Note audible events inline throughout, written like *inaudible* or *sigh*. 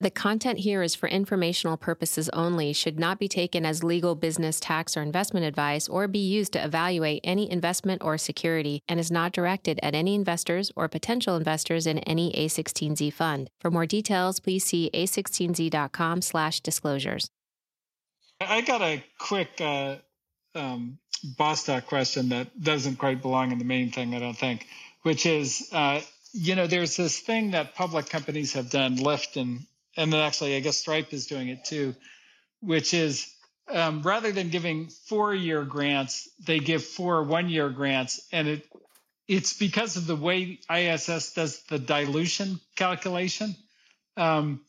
The content here is for informational purposes only, should not be taken as legal, business, tax, or investment advice, or be used to evaluate any investment or security, and is not directed at any investors or potential investors in any A16Z fund. For more details, please see a16z.com slash disclosures. I got a quick uh, um, Boss Talk question that doesn't quite belong in the main thing, I don't think, which is, uh, you know, there's this thing that public companies have done, Lyft and and then actually I guess Stripe is doing it too, which is um, rather than giving four year grants, they give four one year grants, and it it's because of the way ISS does the dilution calculation. Um,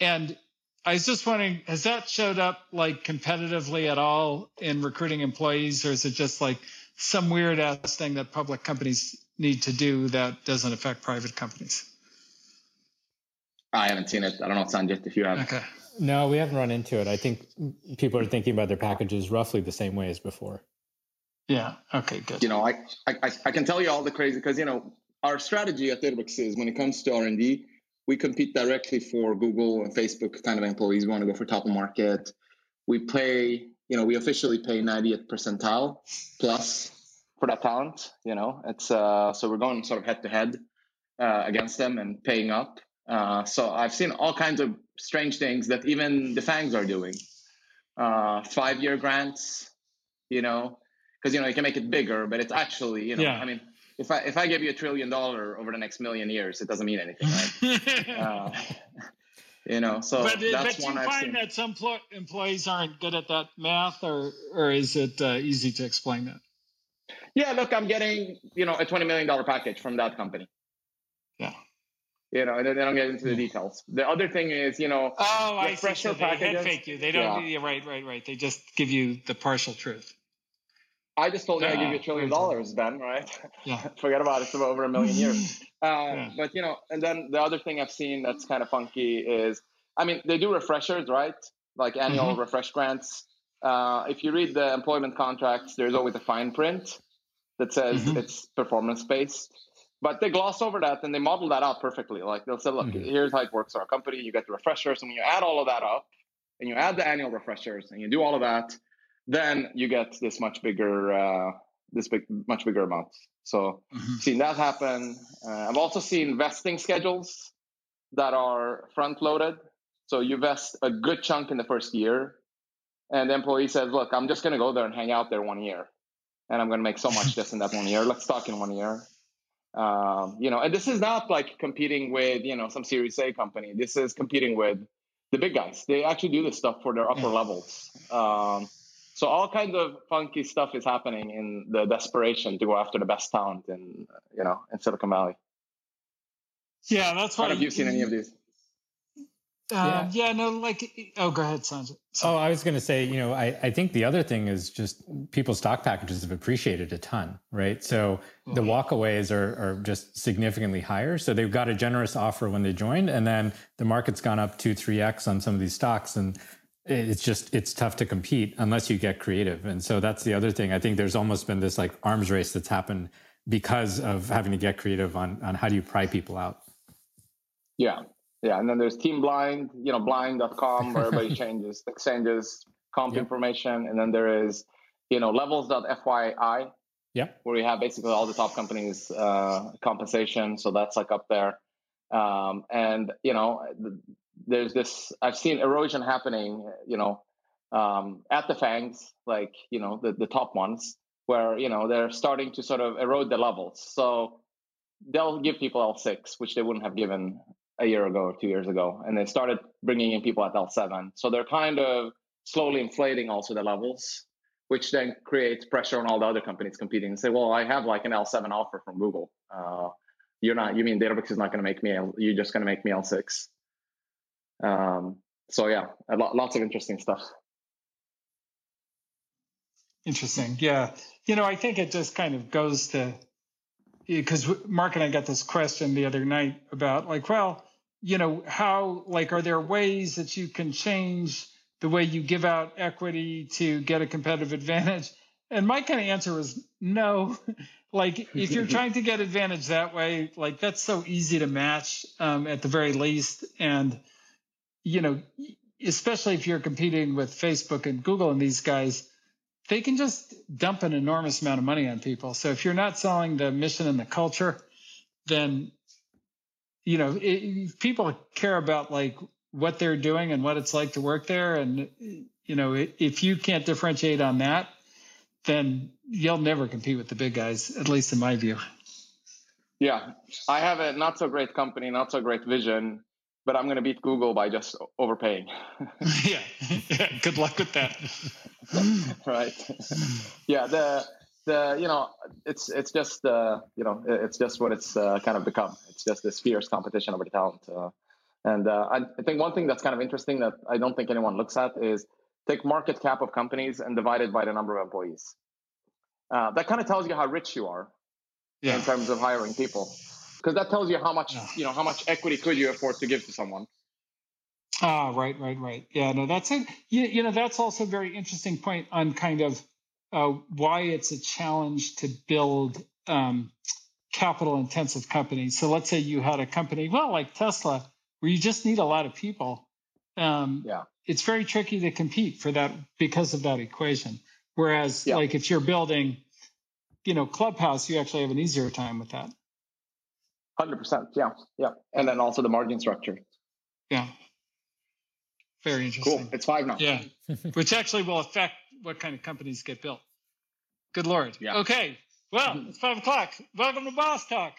and I was just wondering, has that showed up like competitively at all in recruiting employees, or is it just like some weird ass thing that public companies need to do that doesn't affect private companies? I haven't seen it. I don't know, Sanjit, if you have. Okay. No, we haven't run into it. I think people are thinking about their packages roughly the same way as before. Yeah. Okay. Good. You know, I I, I can tell you all the crazy because you know our strategy at Databricks is when it comes to R and D, we compete directly for Google and Facebook kind of employees. We want to go for top of market. We pay, you know, we officially pay 90th percentile plus for that talent. You know, it's uh, so we're going sort of head to head uh, against them and paying up. Uh, so I've seen all kinds of strange things that even the FANGs are doing. Uh, five year grants, you know, because you know you can make it bigger, but it's actually, you know, yeah. I mean, if I if I give you a trillion dollar over the next million years, it doesn't mean anything, right? *laughs* uh, you know, so but, that's but you I've find seen. that some pl- employees aren't good at that math, or or is it uh, easy to explain that? Yeah, look, I'm getting you know a twenty million dollar package from that company. Yeah you know, and then they don't get into the details. The other thing is, you know, oh, I see. So they head fake you. They don't. Yeah. right, right, right. They just give you the partial truth. I just told you I give you a trillion dollars, Ben. Right? Yeah. *laughs* Forget about it. It's over a million years. *laughs* Uh, yeah. But you know, and then the other thing I've seen that's kind of funky is, I mean, they do refreshers, right? Like annual mm-hmm. refresh grants. Uh, if you read the employment contracts, there's always a fine print that says mm-hmm. it's performance based. But they gloss over that and they model that out perfectly. Like they'll say, look, mm-hmm. here's how it works our company. You get the refreshers, and when you add all of that up, and you add the annual refreshers, and you do all of that, then you get this much bigger, uh, this big, much bigger amount. So, mm-hmm. seen that happen. Uh, I've also seen vesting schedules that are front loaded. So you vest a good chunk in the first year, and the employee says, "Look, I'm just going to go there and hang out there one year, and I'm going to make so much *laughs* just in that one year. Let's talk in one year." Um, you know, and this is not like competing with you know some Series A company. This is competing with the big guys. They actually do this stuff for their upper levels. Um, so all kinds of funky stuff is happening in the desperation to go after the best talent in you know in Silicon Valley. Yeah, that's why. Have you seen any of these? Uh, yeah. yeah. no, like, oh, go ahead, Sanjay. Oh, I was going to say, you know, I, I think the other thing is just people's stock packages have appreciated a ton, right? So mm-hmm. the walkaways are, are just significantly higher. So they've got a generous offer when they joined, and then the market's gone up two, three X on some of these stocks. And it's just, it's tough to compete unless you get creative. And so that's the other thing. I think there's almost been this like arms race that's happened because of having to get creative on, on how do you pry people out. Yeah, yeah, and then there's Team Blind, you know, blind.com where everybody *laughs* changes exchanges comp yep. information, and then there is, you know, levels.fyi. Yeah. Where we have basically all the top companies' uh, compensation, so that's like up there. Um, and you know, there's this. I've seen erosion happening. You know, um, at the fangs, like you know, the the top ones, where you know they're starting to sort of erode the levels. So they'll give people L6, which they wouldn't have given a year ago or two years ago, and they started bringing in people at L7. So they're kind of slowly inflating also the levels, which then creates pressure on all the other companies competing and say, well, I have like an L7 offer from Google. Uh, you're not, you mean Databricks is not going to make me, L, you're just going to make me L6. Um, so yeah, lot, lots of interesting stuff. Interesting. Yeah. You know, I think it just kind of goes to, because Mark and I got this question the other night about like, well, you know, how, like, are there ways that you can change the way you give out equity to get a competitive advantage? And my kind of answer was no. *laughs* like, if you're *laughs* trying to get advantage that way, like, that's so easy to match um, at the very least. And, you know, especially if you're competing with Facebook and Google and these guys, they can just dump an enormous amount of money on people. So if you're not selling the mission and the culture, then you know it, people care about like what they're doing and what it's like to work there. And you know if you can't differentiate on that then you'll never compete with the big guys at least in my view. Yeah. I have a not so great company not so great vision but i'm going to beat google by just overpaying. *laughs* *laughs* Yeah. yeah. *laughs* Good luck with that. Right. Yeah the the you know it's it's just uh, you know it's just what it's uh, kind of become. It's just this fierce competition over the talent. Uh, and uh, I, I, think one thing that's kind of interesting that I don't think anyone looks at is take market cap of companies and divide it by the number of employees. Uh, that kind of tells you how rich you are yeah. in terms of hiring people, because that tells you how much yeah. you know how much equity could you afford to give to someone. Ah, right, right, right. Yeah, no, that's it. You, you know, that's also a very interesting point on kind of uh, why it's a challenge to build um, capital intensive companies. So let's say you had a company, well, like Tesla, where you just need a lot of people. Um, yeah. It's very tricky to compete for that because of that equation. Whereas, yeah. like if you're building, you know, Clubhouse, you actually have an easier time with that. Hundred percent. Yeah, yeah, and then also the margin structure. Yeah. Very interesting. Cool. It's five now. Yeah, *laughs* which actually will affect what kind of companies get built. Good Lord. Yeah. Okay. Well, it's five o'clock. Welcome to Boss Talk.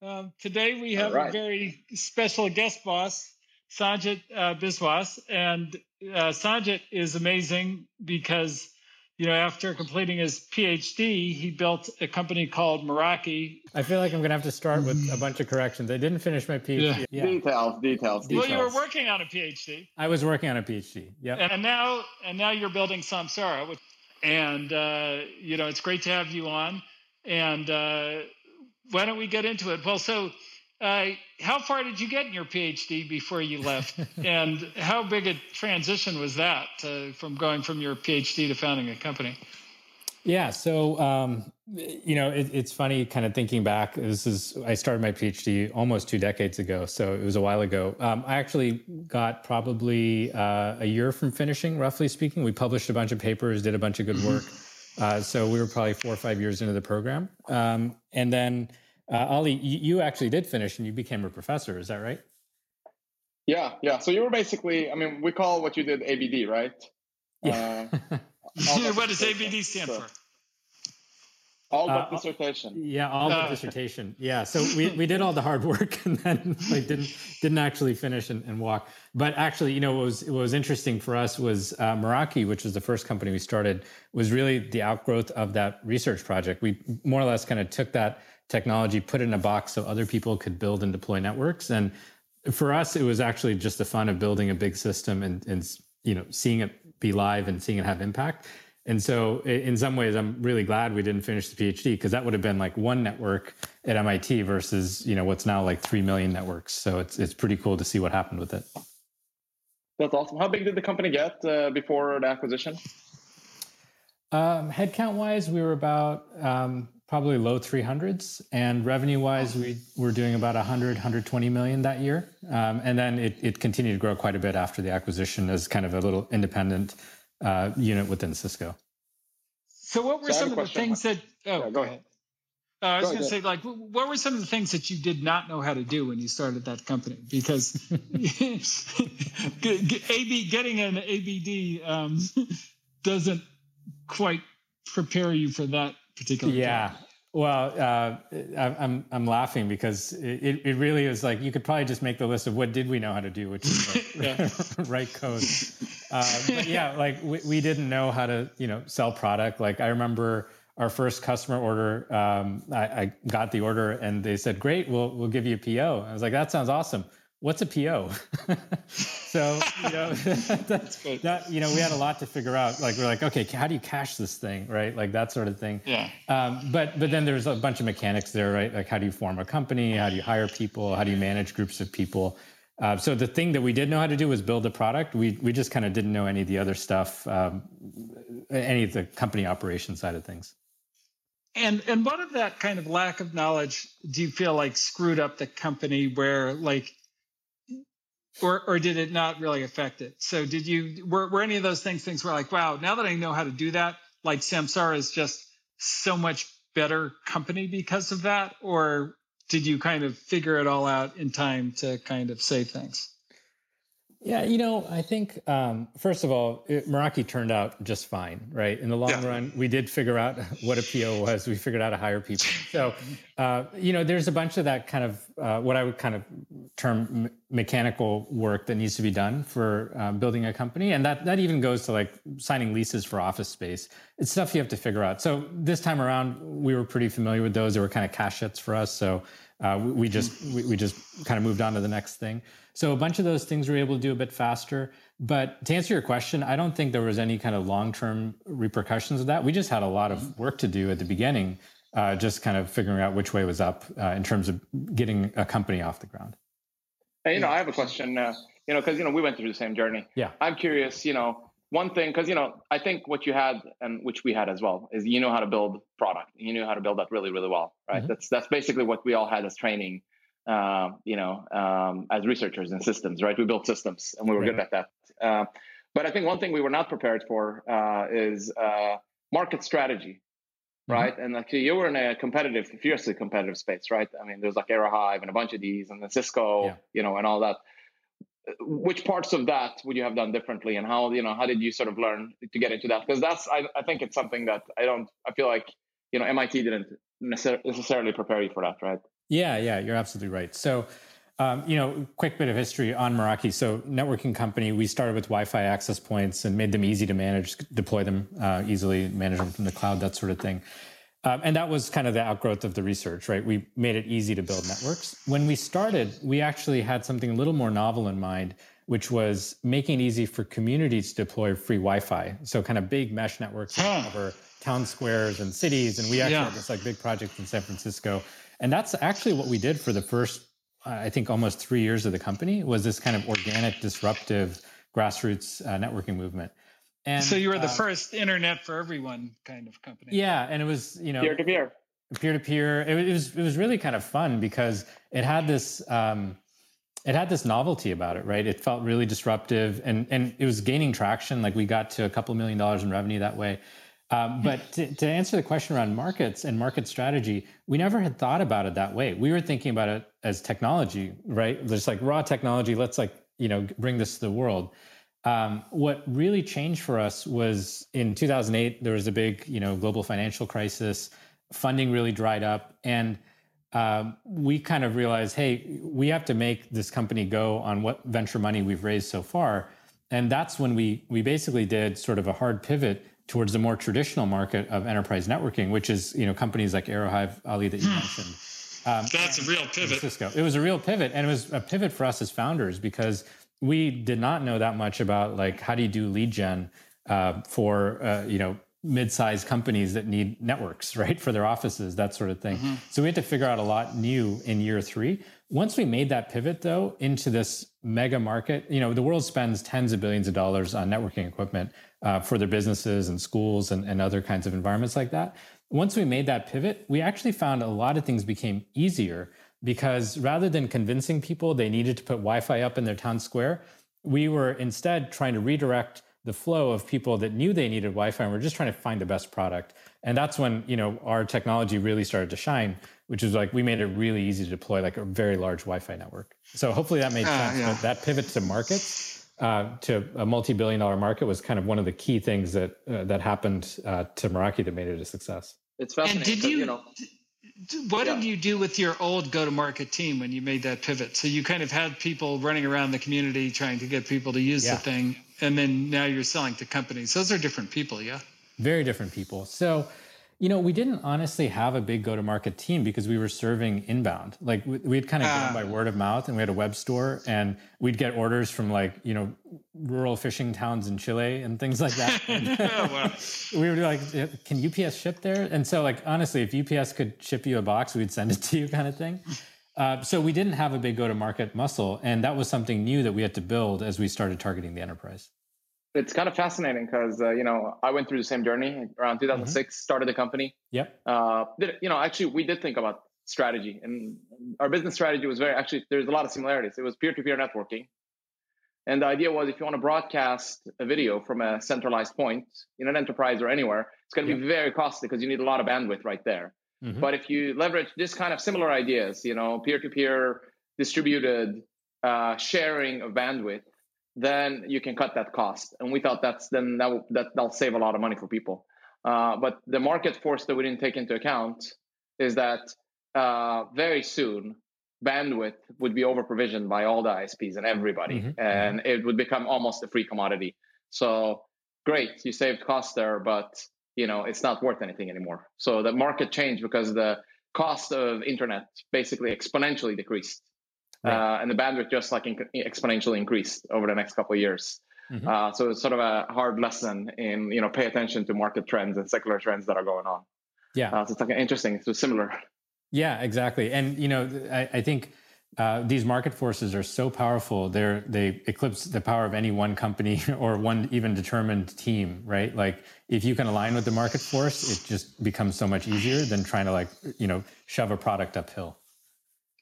Um, today we have right. a very special guest boss, Sanjit uh, Biswas. And uh, Sanjit is amazing because you know, after completing his PhD, he built a company called Meraki. I feel like I'm going to have to start with a bunch of corrections. I didn't finish my PhD. Yeah. Yeah. Details, details, details. Well, you were working on a PhD. I was working on a PhD. Yeah. And now, and now you're building Samsara, which, and uh, you know, it's great to have you on. And uh, why don't we get into it? Well, so uh, how far did you get in your PhD before you left? *laughs* and how big a transition was that uh, from going from your PhD to founding a company? Yeah, so um, you know, it, it's funny, kind of thinking back. This is I started my PhD almost two decades ago, so it was a while ago. Um, I actually got probably uh, a year from finishing, roughly speaking. We published a bunch of papers, did a bunch of good work. *laughs* Uh, so we were probably four or five years into the program, um, and then uh, Ali, you, you actually did finish and you became a professor. Is that right? Yeah, yeah. So you were basically, I mean, we call what you did ABD, right? Yeah. Uh, *laughs* what does ABD stand for? All but uh, dissertation. Yeah, all but uh, dissertation. Yeah. So we, we did all the hard work *laughs* and then like didn't didn't actually finish and, and walk. But actually, you know, what was what was interesting for us was uh, Meraki, which was the first company we started, was really the outgrowth of that research project. We more or less kind of took that technology, put it in a box so other people could build and deploy networks. And for us, it was actually just the fun of building a big system and, and you know seeing it be live and seeing it have impact. And so, in some ways, I'm really glad we didn't finish the PhD because that would have been like one network at MIT versus you know what's now like three million networks. So it's it's pretty cool to see what happened with it. That's awesome. How big did the company get uh, before the acquisition? Um, headcount wise, we were about um, probably low 300s and revenue wise we were doing about 100 120 million that year. Um, and then it, it, continued to grow quite a bit after the acquisition as kind of a little independent uh, unit within cisco. So what were so some of the things that oh yeah, go ahead. Uh, I was going to say, like, what were some of the things that you did not know how to do when you started that company? Because *laughs* *laughs* AB getting an ABD um, *laughs* doesn't quite prepare you for that particular yeah. well uh, i'm i'm laughing because it, it really is like you could probably just make the list of what did we know how to do which is like *laughs* *laughs* write code. Uh, but yeah like we, we didn't know how to you know sell product. Like i remember our first customer order um, I, I, got the order and they said great we'll we'll give you a po i was like that sounds awesome what's a PO? *laughs* so you know *laughs* that's that you know we had a lot to figure out. Like we're like, okay, how do you cash this thing, right? Like that sort of thing. Yeah. Um, but but then there's a bunch of mechanics there, right? Like how do you form a company? How do you hire people? How do you manage groups of people? Uh, so the thing that we did know how to do was build a product. We we just kind of didn't know any of the other stuff, um, any of the company operation side of things. And and what of that kind of lack of knowledge do you feel like screwed up the company where like or or did it not really affect it? So did you were were any of those things things were like, wow, now that I know how to do that, like Samsara is just so much better company because of that, or did you kind of figure it all out in time to kind of say things? Yeah, you know, I think um, first of all, it, Meraki turned out just fine, right? In the long yeah. run, we did figure out *laughs* what a PO was. We figured out to hire people. So, uh, you know, there's a bunch of that kind of uh, what I would kind of term m- mechanical work that needs to be done for uh, building a company, and that that even goes to like signing leases for office space. It's stuff you have to figure out. So this time around, we were pretty familiar with those. They were kind of cache hits for us. So uh, we, we, just we, we, just kind of moved on to the next thing. So a bunch of those things we were able to do a bit faster. But to answer your question, I don't think there was any kind of long term repercussions of that. We just had a lot of work to do at the beginning, uh, just kind of figuring out which way was up uh, in terms of getting a company off the ground. Hey, you know, I have a question. Uh, you know, because you know we went through the same journey. Yeah. I'm curious. You know, one thing because you know i think what you had and which we had as well is you know how to build product you knew how to build that really really well right mm-hmm. that's that's basically what we all had as training uh, you know um, as researchers in systems right? We built systems and we were good at that. Uh, but i think one thing we were not prepared for uh, is uh, market strategy mm-hmm. right? Mm-hmm. and like you were in a competitive fiercely competitive space right? I mean there's like aerohive and a bunch of these and the cisco yeah. you know and all that. Which parts of that would you have done differently and how you know how did you sort of learn to get into that? Because that's I, I think it's something that i don't i feel like you know mit didn't necessarily prepare you for that right yeah yeah you're absolutely right so um, you know quick bit of history on meraki so networking company we started with wi-fi access points and made them easy to manage deploy them uh, easily manage them from the cloud that sort of thing um, and that was kind of the outgrowth of the research, right? We made it easy to build networks. When we started, we actually had something a little more novel in mind, which was making it easy for communities to deploy free Wi-Fi. So kind of big mesh networks over town squares and cities. And we actually yeah. had this like big project in San Francisco. And that's actually what we did for the first, I think, almost three years of the company was this kind of organic, disruptive grassroots uh, networking movement. And so you were the uh, first internet for everyone kind of company. Yeah, and it was you know peer to peer, peer to peer. It was it was really kind of fun because it had this um, it had this novelty about it, right? It felt really disruptive, and and it was gaining traction. Like we got to a couple million dollars in revenue that way. Um, but to, to answer the question around markets and market strategy, we never had thought about it that way. We were thinking about it as technology, right? Just like raw technology. Let's like you know bring this to the world. Um, what really changed for us was in 2008 there was a big you know global financial crisis funding really dried up and um, we kind of realized hey we have to make this company go on what venture money we've raised so far and that's when we we basically did sort of a hard pivot towards the more traditional market of enterprise networking which is you know companies like aerohive ali that you hmm. mentioned. Um, that's a real pivot. Cisco it was a real pivot and it was a pivot for us as founders because we did not know that much about like how do you do lead gen uh, for uh, you know mid-sized companies that need networks *laughs* right for their offices that sort of thing. Mm-hmm. so we had to figure out a lot new in year three. Once we made that pivot though into this mega market you know the world spends tens of billions of dollars on networking equipment uh, for their businesses and schools and, and other kinds of environments like that once we made that pivot we actually found a lot of things became easier because rather than convincing people they needed to put Wi-Fi up in their town square, we were instead trying to redirect the flow of people that knew they needed Wi-Fi and we're just trying to find the best product. And that's when, you know, our technology really started to shine, which is like we made it really easy to deploy like a very large Wi-Fi network. So hopefully that made uh, sense. Yeah. But that pivot to markets, uh, to a multi-billion dollar market was kind of one of the key things that uh, that happened uh, to Meraki that made it a success. It's fascinating. And did you, you know, what yeah. did you do with your old go-to-market team when you made that pivot? So you kind of had people running around the community trying to get people to use yeah. the thing, and then now you're selling to companies. Those are different people, yeah. Very different people. So you know, we didn't honestly have a big go to market team because we were serving inbound. Like we'd kind of uh, by word of mouth and we had a web store and we'd get orders from like, you know, rural fishing towns in Chile and things like that. *laughs* we were like, can UPS ship there? And so like, honestly, if UPS could ship you a box, we'd send it to you kind of thing. Uh, so we didn't have a big go to market muscle. And that was something new that we had to build as we started targeting the enterprise it's kind of fascinating because uh, you know I went through the same journey around 2006. Mm-hmm. Started the company. Yep. Uh, did, you know, actually, we did think about strategy, and our business strategy was very actually. There's a lot of similarities. It was peer-to-peer networking, And the idea was if you want to broadcast a video from a centralized point in an enterprise or anywhere, it's going to be very costly because you need a lot of bandwidth right there. Mm-hmm. But if you leverage this kind of similar ideas, you know, peer-to-peer distributed uh, sharing of bandwidth, then you can cut that cost. And we thought that's then that that that'll save a lot of money for people. Uh, but the market force that we didn't take into account is that uh, very soon bandwidth would be over provisioned by all the ISPs and everybody, mm-hmm. and it would become almost a free commodity. So great, you saved cost there, but you know it's not worth anything anymore. So the market changed because the cost of internet basically exponentially decreased, right. uh, and the bandwidth just like exponentially increased over the next couple of years. Mm-hmm. Uh, so it's sort of a hard lesson in you know pay attention to market trends and secular trends that are going on. Yeah, uh, so it's like interesting. It's similar. Yeah, exactly. And you know, I, I think uh, these market forces are so powerful. They're they eclipse the power of any one company *laughs* or one even determined team, right? Like if you can align with the market force, it just becomes so much easier than trying to like you know shove a product uphill.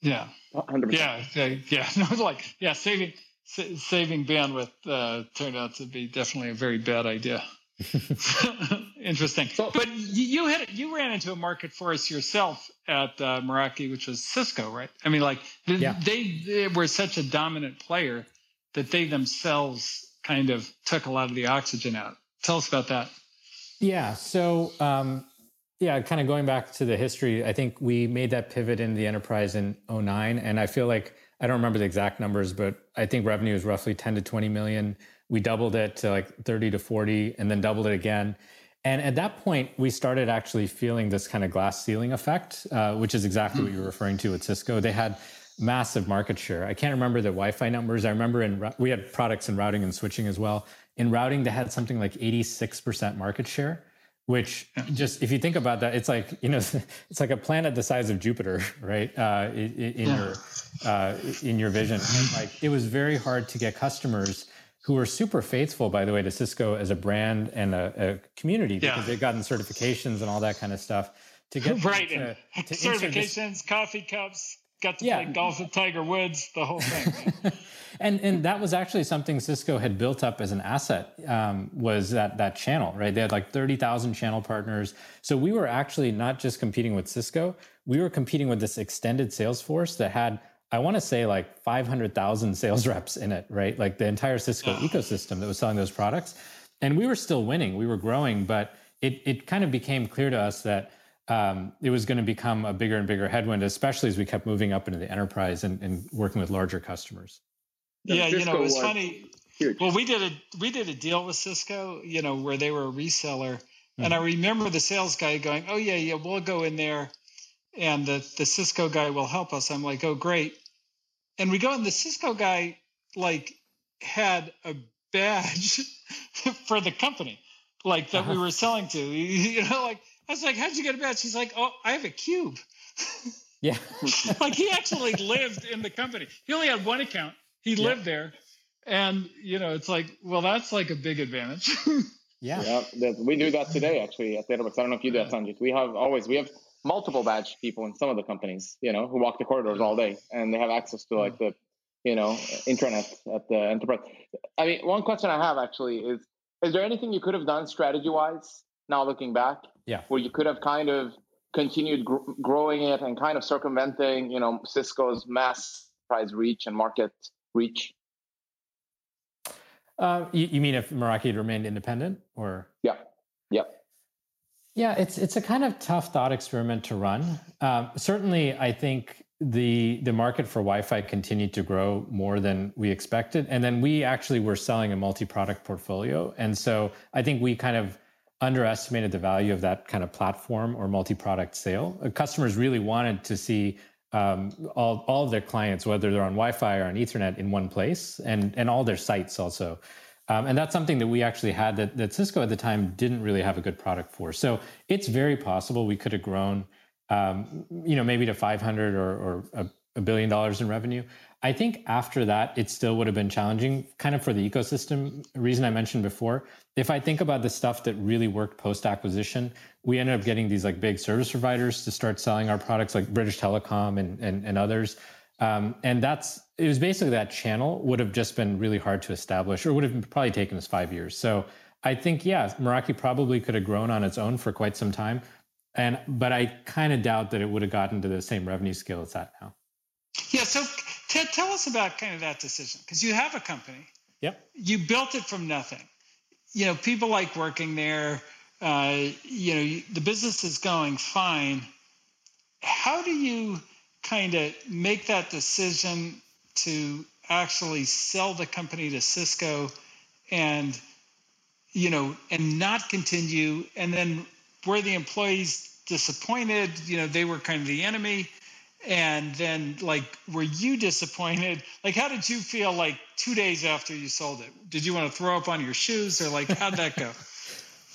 Yeah, 100%. yeah, yeah, yeah. *laughs* Like yeah, saving saving bandwidth uh, turned out to be definitely a very bad idea. *laughs* *laughs* Interesting. So, but you had you ran into a market force yourself at uh, Meraki, which was Cisco, right? I mean, like yeah. they, they were such a dominant player that they themselves kind of took a lot of the oxygen out. Tell us about that. Yeah. So, um, yeah, kind of going back to the history, I think we made that pivot in the enterprise in 09. And I feel like I don't remember the exact numbers, but I think revenue is roughly 10 to 20 million. We doubled it to like 30 to 40 and then doubled it again. And at that point, we started actually feeling this kind of glass ceiling effect, uh, which is exactly what you're referring to at Cisco. They had massive market share. I can't remember the Wi-Fi numbers. I remember in we had products in routing and switching as well. In routing, they had something like 86% market share, which just if you think about that, it's like you know, *laughs* it's like a planet the size of Jupiter, *laughs* right? Uh, in, in yeah. your uh, in your vision, and like it was very hard to get customers who were super faithful, by the way, to Cisco as a brand and a, a community because yeah. they've gotten certifications and all that kind of stuff to get *laughs* right to, to certifications, coffee cups, got to yeah. play golf with Tiger Woods, the whole thing. *laughs* and and that was actually something Cisco had built up as an asset um, was that that channel, right? They had like thirty thousand channel partners, so we were actually not just competing with Cisco, we were competing with this extended sales force that had I want to say like 500,000 sales *laughs* reps in it, right? Like the entire Cisco *sighs* ecosystem that was selling those products. And we were still winning, we were growing, but it, it kind of became clear to us that um, it was going to become a bigger and bigger headwind, especially as we kept moving up into the enterprise and, and working with larger customers. Yeah, you know, it was funny. Huge. Well, we did a we did a deal with Cisco, you know, where they were a reseller, mm-hmm. and I remember the sales guy going, "Oh yeah, yeah, we'll go in there and the, the Cisco guy will help us. I'm like, oh, great. And we go, and the Cisco guy, like, had a badge *laughs* for the company, like, that uh-huh. we were selling to. *laughs* You know, like, I was like, how'd you get a badge? She's like, oh, I have a cube. *laughs* Yeah. *laughs* like, he actually lived in the company. He only had one account, he yeah. lived there. And, you know, it's like, well, that's like a big advantage. *laughs* yeah. Yeah. We do that today, actually, at Databricks. I don't know if you do that, Sanjit. We have always, we have, multiple badge people in some of the companies, you know, who walk the corridors all day and they have access to like the, you know, intranet at the enterprise. I mean, one question I have actually is, is there anything you could have done strategy wise now looking back? Yeah. Where you could have kind of continued gr- growing it and kind of circumventing, you know, Cisco's mass price reach and market reach? Uh, you, you mean if Meraki had remained independent or? Yeah. Yeah. Yeah, it's it's a kind of tough thought experiment to run. Um, certainly, I think the the market for Wi-Fi continued to grow more than we expected, and then we actually were selling a multi-product portfolio, and so I think we kind of underestimated the value of that kind of platform or multi-product sale. Uh, customers really wanted to see um, all all of their clients, whether they're on Wi-Fi or on Ethernet, in one place, and and all their sites also. Um, and that's something that we actually had that, that Cisco at the time didn't really have a good product for. So it's very possible we could have grown, um, you know, maybe to 500 or, or a, a, billion dollars in revenue. I think after that, it still would have been challenging, kind of for the ecosystem reason I mentioned before. If I think about the stuff that really worked post acquisition, we ended up getting these like big service providers to start selling our products, like British Telecom and and, and others. Um, and that's it was basically that channel would have just been really hard to establish, or would have probably taken us five years. So I think yeah, Meraki probably could have grown on its own for quite some time, and but I kind of doubt that it would have gotten to the same revenue scale it's at now. Yeah. So t- tell us about kind of that decision because you have a company. Yep. You built it from nothing. You know, people like working there. Uh, you know, the business is going fine. How do you kind of make that decision to actually sell the company to Cisco and you know and not continue and then were the employees disappointed you know they were kind of the enemy and then like were you disappointed like how did you feel like two days after you sold it did you want to throw up on your shoes or like how'd that go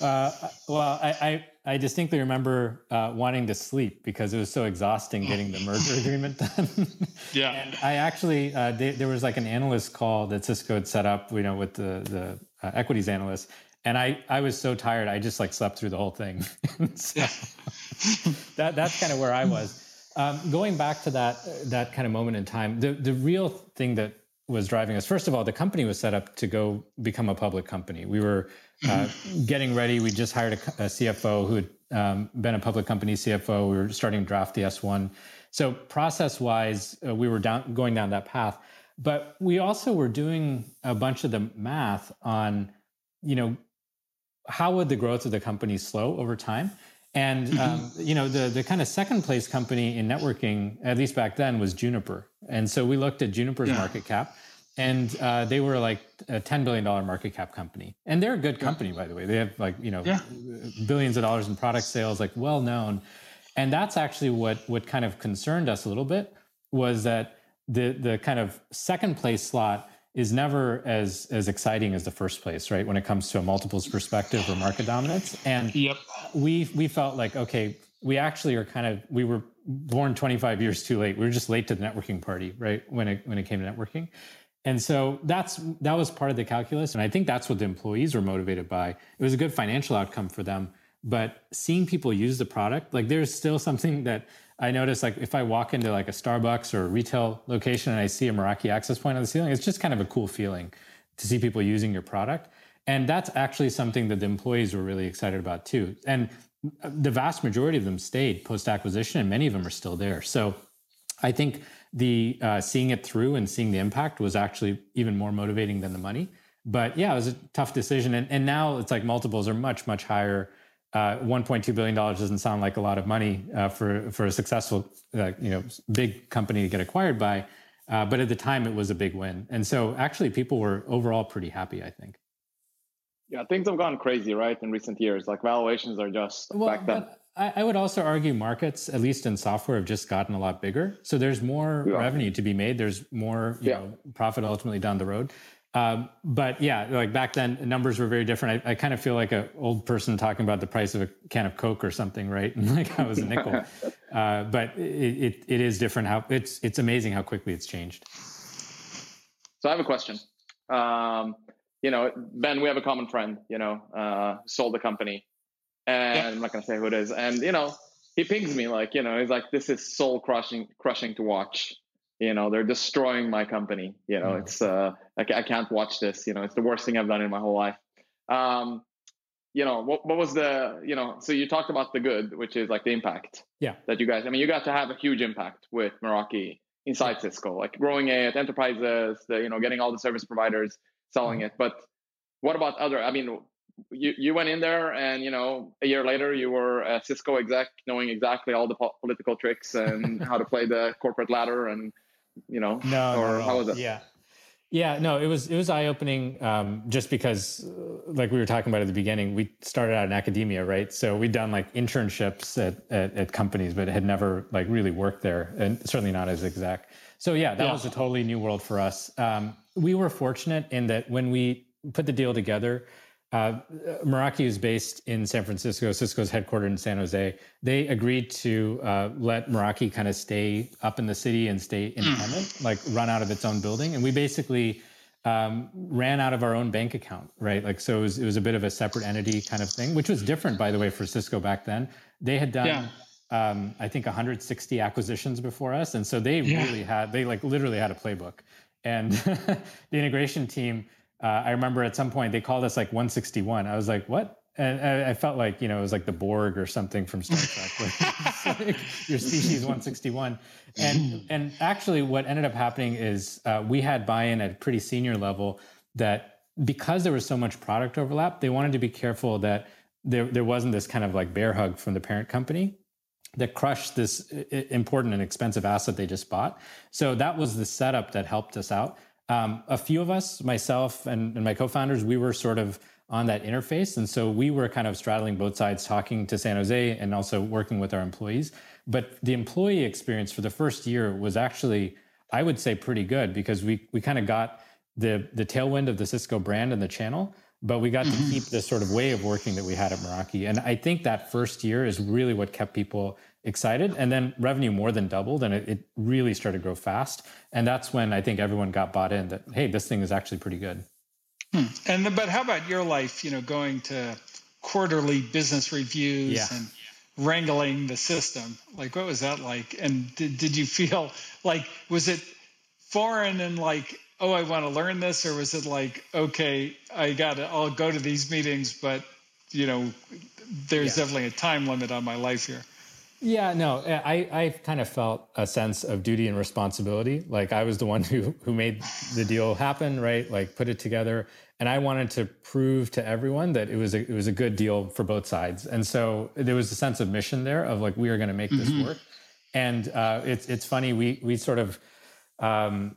*laughs* uh, well I, I I distinctly remember uh, wanting to sleep because it was so exhausting getting the *laughs* merger agreement done. *laughs* yeah. And I actually, uh, they, there was like an analyst call that Cisco had set up, you know, with the, the uh, equities analyst. And I, I was so tired, I just like slept through the whole thing. so that, that's kind of where I was. Um, going back to that, that kind of moment in time, the, the real thing that was driving us, first of all, the company was set up to go become a public company. We were uh, getting ready. We just hired a, a CFO who had um, been a public company CFO. We were starting to draft the S1. So process wise, uh, we were down going down that path. But we also were doing a bunch of the math on, you know, how would the growth of the company slow over time? And mm-hmm. um, you know, the the kind of second place company in networking, at least back then, was Juniper. And so we looked at Juniper's yeah. market cap and uh, they were like a $10 billion market cap company and they're a good company yeah. by the way they have like you know yeah. billions of dollars in product sales like well known and that's actually what what kind of concerned us a little bit was that the the kind of second place slot is never as as exciting as the first place right when it comes to a multiples perspective or market dominance and yep. we we felt like okay we actually are kind of we were born 25 years too late we were just late to the networking party right when it when it came to networking and so that's that was part of the calculus. And I think that's what the employees were motivated by. It was a good financial outcome for them. But seeing people use the product, like there's still something that I notice like if I walk into like a Starbucks or a retail location and I see a Meraki access point on the ceiling, it's just kind of a cool feeling to see people using your product. And that's actually something that the employees were really excited about too. And the vast majority of them stayed post acquisition and many of them are still there. So I think the uh, seeing it through and seeing the impact was actually even more motivating than the money. But yeah, it was a tough decision. And, and now it's like multiples are much, much higher. Uh, $1.2 billion doesn't sound like a lot of money uh, for, for a successful, uh, you know, big company to get acquired by. Uh, but at the time, it was a big win. And so actually, people were overall pretty happy, I think. Yeah, things have gone crazy, right, in recent years. Like valuations are just well, back then. I, I would also argue markets, at least in software, have just gotten a lot bigger. So there's more yeah. revenue to be made. There's more, you yeah. know, profit ultimately down the road. Um, but yeah, like back then, numbers were very different. I, I kind of feel like an old person talking about the price of a can of Coke or something, right? And *laughs* like how it was a nickel. uh, but it, it, it is different. How it's it's amazing how quickly it's changed. So I have a question. Um, you know, Ben, we have a common friend. You know, uh, sold the company and yeah. I'm not gonna say who it is. And you know, he pings me like, you know, he's like, "This is soul crushing, crushing to watch." You know, they're destroying my company. You know, mm. it's uh, I, I, can't watch this. You know, it's the worst thing I've done in my whole life. Um, you know, what what was the, you know, so you talked about the good, which is like the impact. Yeah. That you guys, I mean, you got to have a huge impact with Meraki inside Cisco, like growing it, enterprises, the, you know, getting all the service providers selling mm. it. But what about other? I mean, you, you went in there and you know a year later you were a cisco exec knowing exactly all the po- political tricks and how to play the corporate ladder and you know no or no, how was it? Yeah. Yeah no it was it was eye-opening um, just because uh, like we were talking about at the beginning we started out in academia right? So we'd done like internships at, at, at companies but had never like really worked there and certainly not as exec so yeah that yeah. was a totally new world for us. Um, we were fortunate in that when we put the deal together uh, Meraki is based in San Francisco. Cisco's headquartered in San Jose. They agreed to uh, let Meraki kind of stay up in the city and stay hmm. independent, mm. like run out of its own building. And we basically um, ran out of our own bank account, right? Like, so it was, it was, a bit of a separate entity kind of thing, which was different, by the way, for Cisco back then. They had done yeah. um, I think 160 acquisitions before us, and so they yeah. really had they like literally had a playbook. And *laughs* the integration team, uh, I remember at some point they called us like 161. I was like, what? And I, I felt like you know it was like the Borg or something from Star Trek. like *laughs* your species 161. And and actually, what ended up happening is uh, we had buy-in at a pretty senior level that because there was so much product overlap, they wanted to be careful that there there wasn't this kind of like bear hug from the parent company that crushed this important and expensive asset they just bought. So that was the setup that helped us out. Um, a few of us, myself and, and my co-founders, we were sort of on that interface, and so we were kind of straddling both sides, talking to San Jose and also working with our employees. But the employee experience for the first year was actually, I would say, pretty good because we we kind of got the the tailwind of the Cisco brand and the channel, but we got mm-hmm. to keep this sort of way of working that we had at Meraki. And I think that first year is really what kept people excited. And then revenue more than doubled and it, it really started to grow fast. And that's when I think everyone got bought in that, hey, this thing is actually pretty good. Hmm. And but how about your life, you know, going to quarterly business reviews yeah. and wrangling the system? Like what was that like? And did, did you feel like was it foreign and like oh, I want to learn this, or was it like, okay, I got to, I'll go to these meetings, but you know, there's yeah. definitely a time limit on my life here. Yeah, no, I, I kind of felt a sense of duty and responsibility. Like I was the one who who made the deal happen, right? Like put it together, and I wanted to prove to everyone that it was a, it was a good deal for both sides. And so there was a sense of mission there of like we are going to make mm-hmm. this work. And uh, it's it's funny we we sort of um,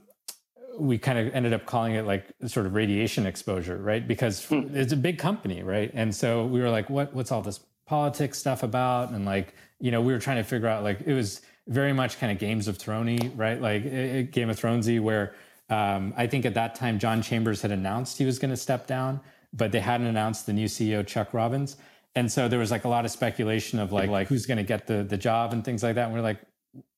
we kind of ended up calling it like sort of radiation exposure, right? Because mm. it's a big company, right? And so we were like, what what's all this politics stuff about? And like, you know, we were trying to figure out like it was very much kind of Games of Thronesy, right? Like it, Game of Thronesy, where um, I think at that time John Chambers had announced he was going to step down, but they hadn't announced the new CEO Chuck Robbins. And so there was like a lot of speculation of like like who's going to get the the job and things like that. And we're like,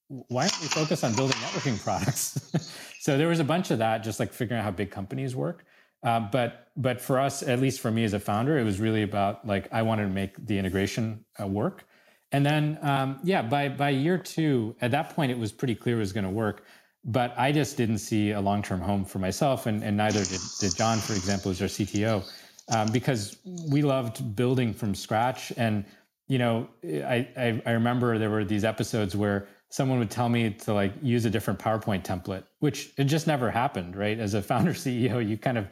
why aren't we focused on building networking products? *laughs* so there was a bunch of that, just like figuring out how big companies work. Uh, but but for us, at least for me as a founder, it was really about like I wanted to make the integration uh, work. And then um, yeah, by by year two, at that point, it was pretty clear it was going to work. But I just didn't see a long term home for myself, and, and neither did, did John, for example, as our CTO, um, because we loved building from scratch. And you know, I, I I remember there were these episodes where someone would tell me to like use a different PowerPoint template, which it just never happened, right? As a founder *laughs* CEO, you kind of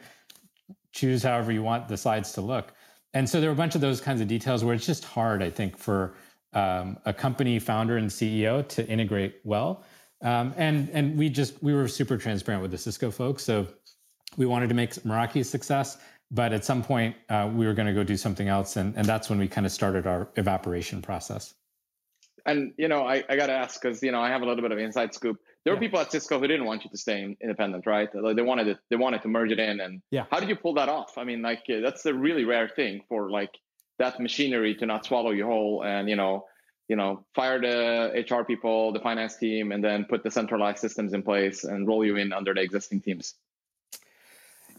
choose however you want the slides to look. And so there were a bunch of those kinds of details where it's just hard, I think, for um, a company founder and CEO to integrate well. Um, and and we just we were super transparent with the Cisco folks, so we wanted to make Meraki a success. But at some point, uh, we were going to go do something else, and, and that's when we kind of started our evaporation process and you know, I, I got to ask because you know I have a little bit of inside scoop. There yeah. were people at Cisco who didn't want you to stay independent, right? Like they wanted it, they wanted to merge it in, and yeah. how did you pull that off? I mean, like that's a really rare thing for like that machinery to not swallow you whole, and you know, you know, fire the HR people, the finance team, and then put the centralized systems in place and roll you in under the existing teams.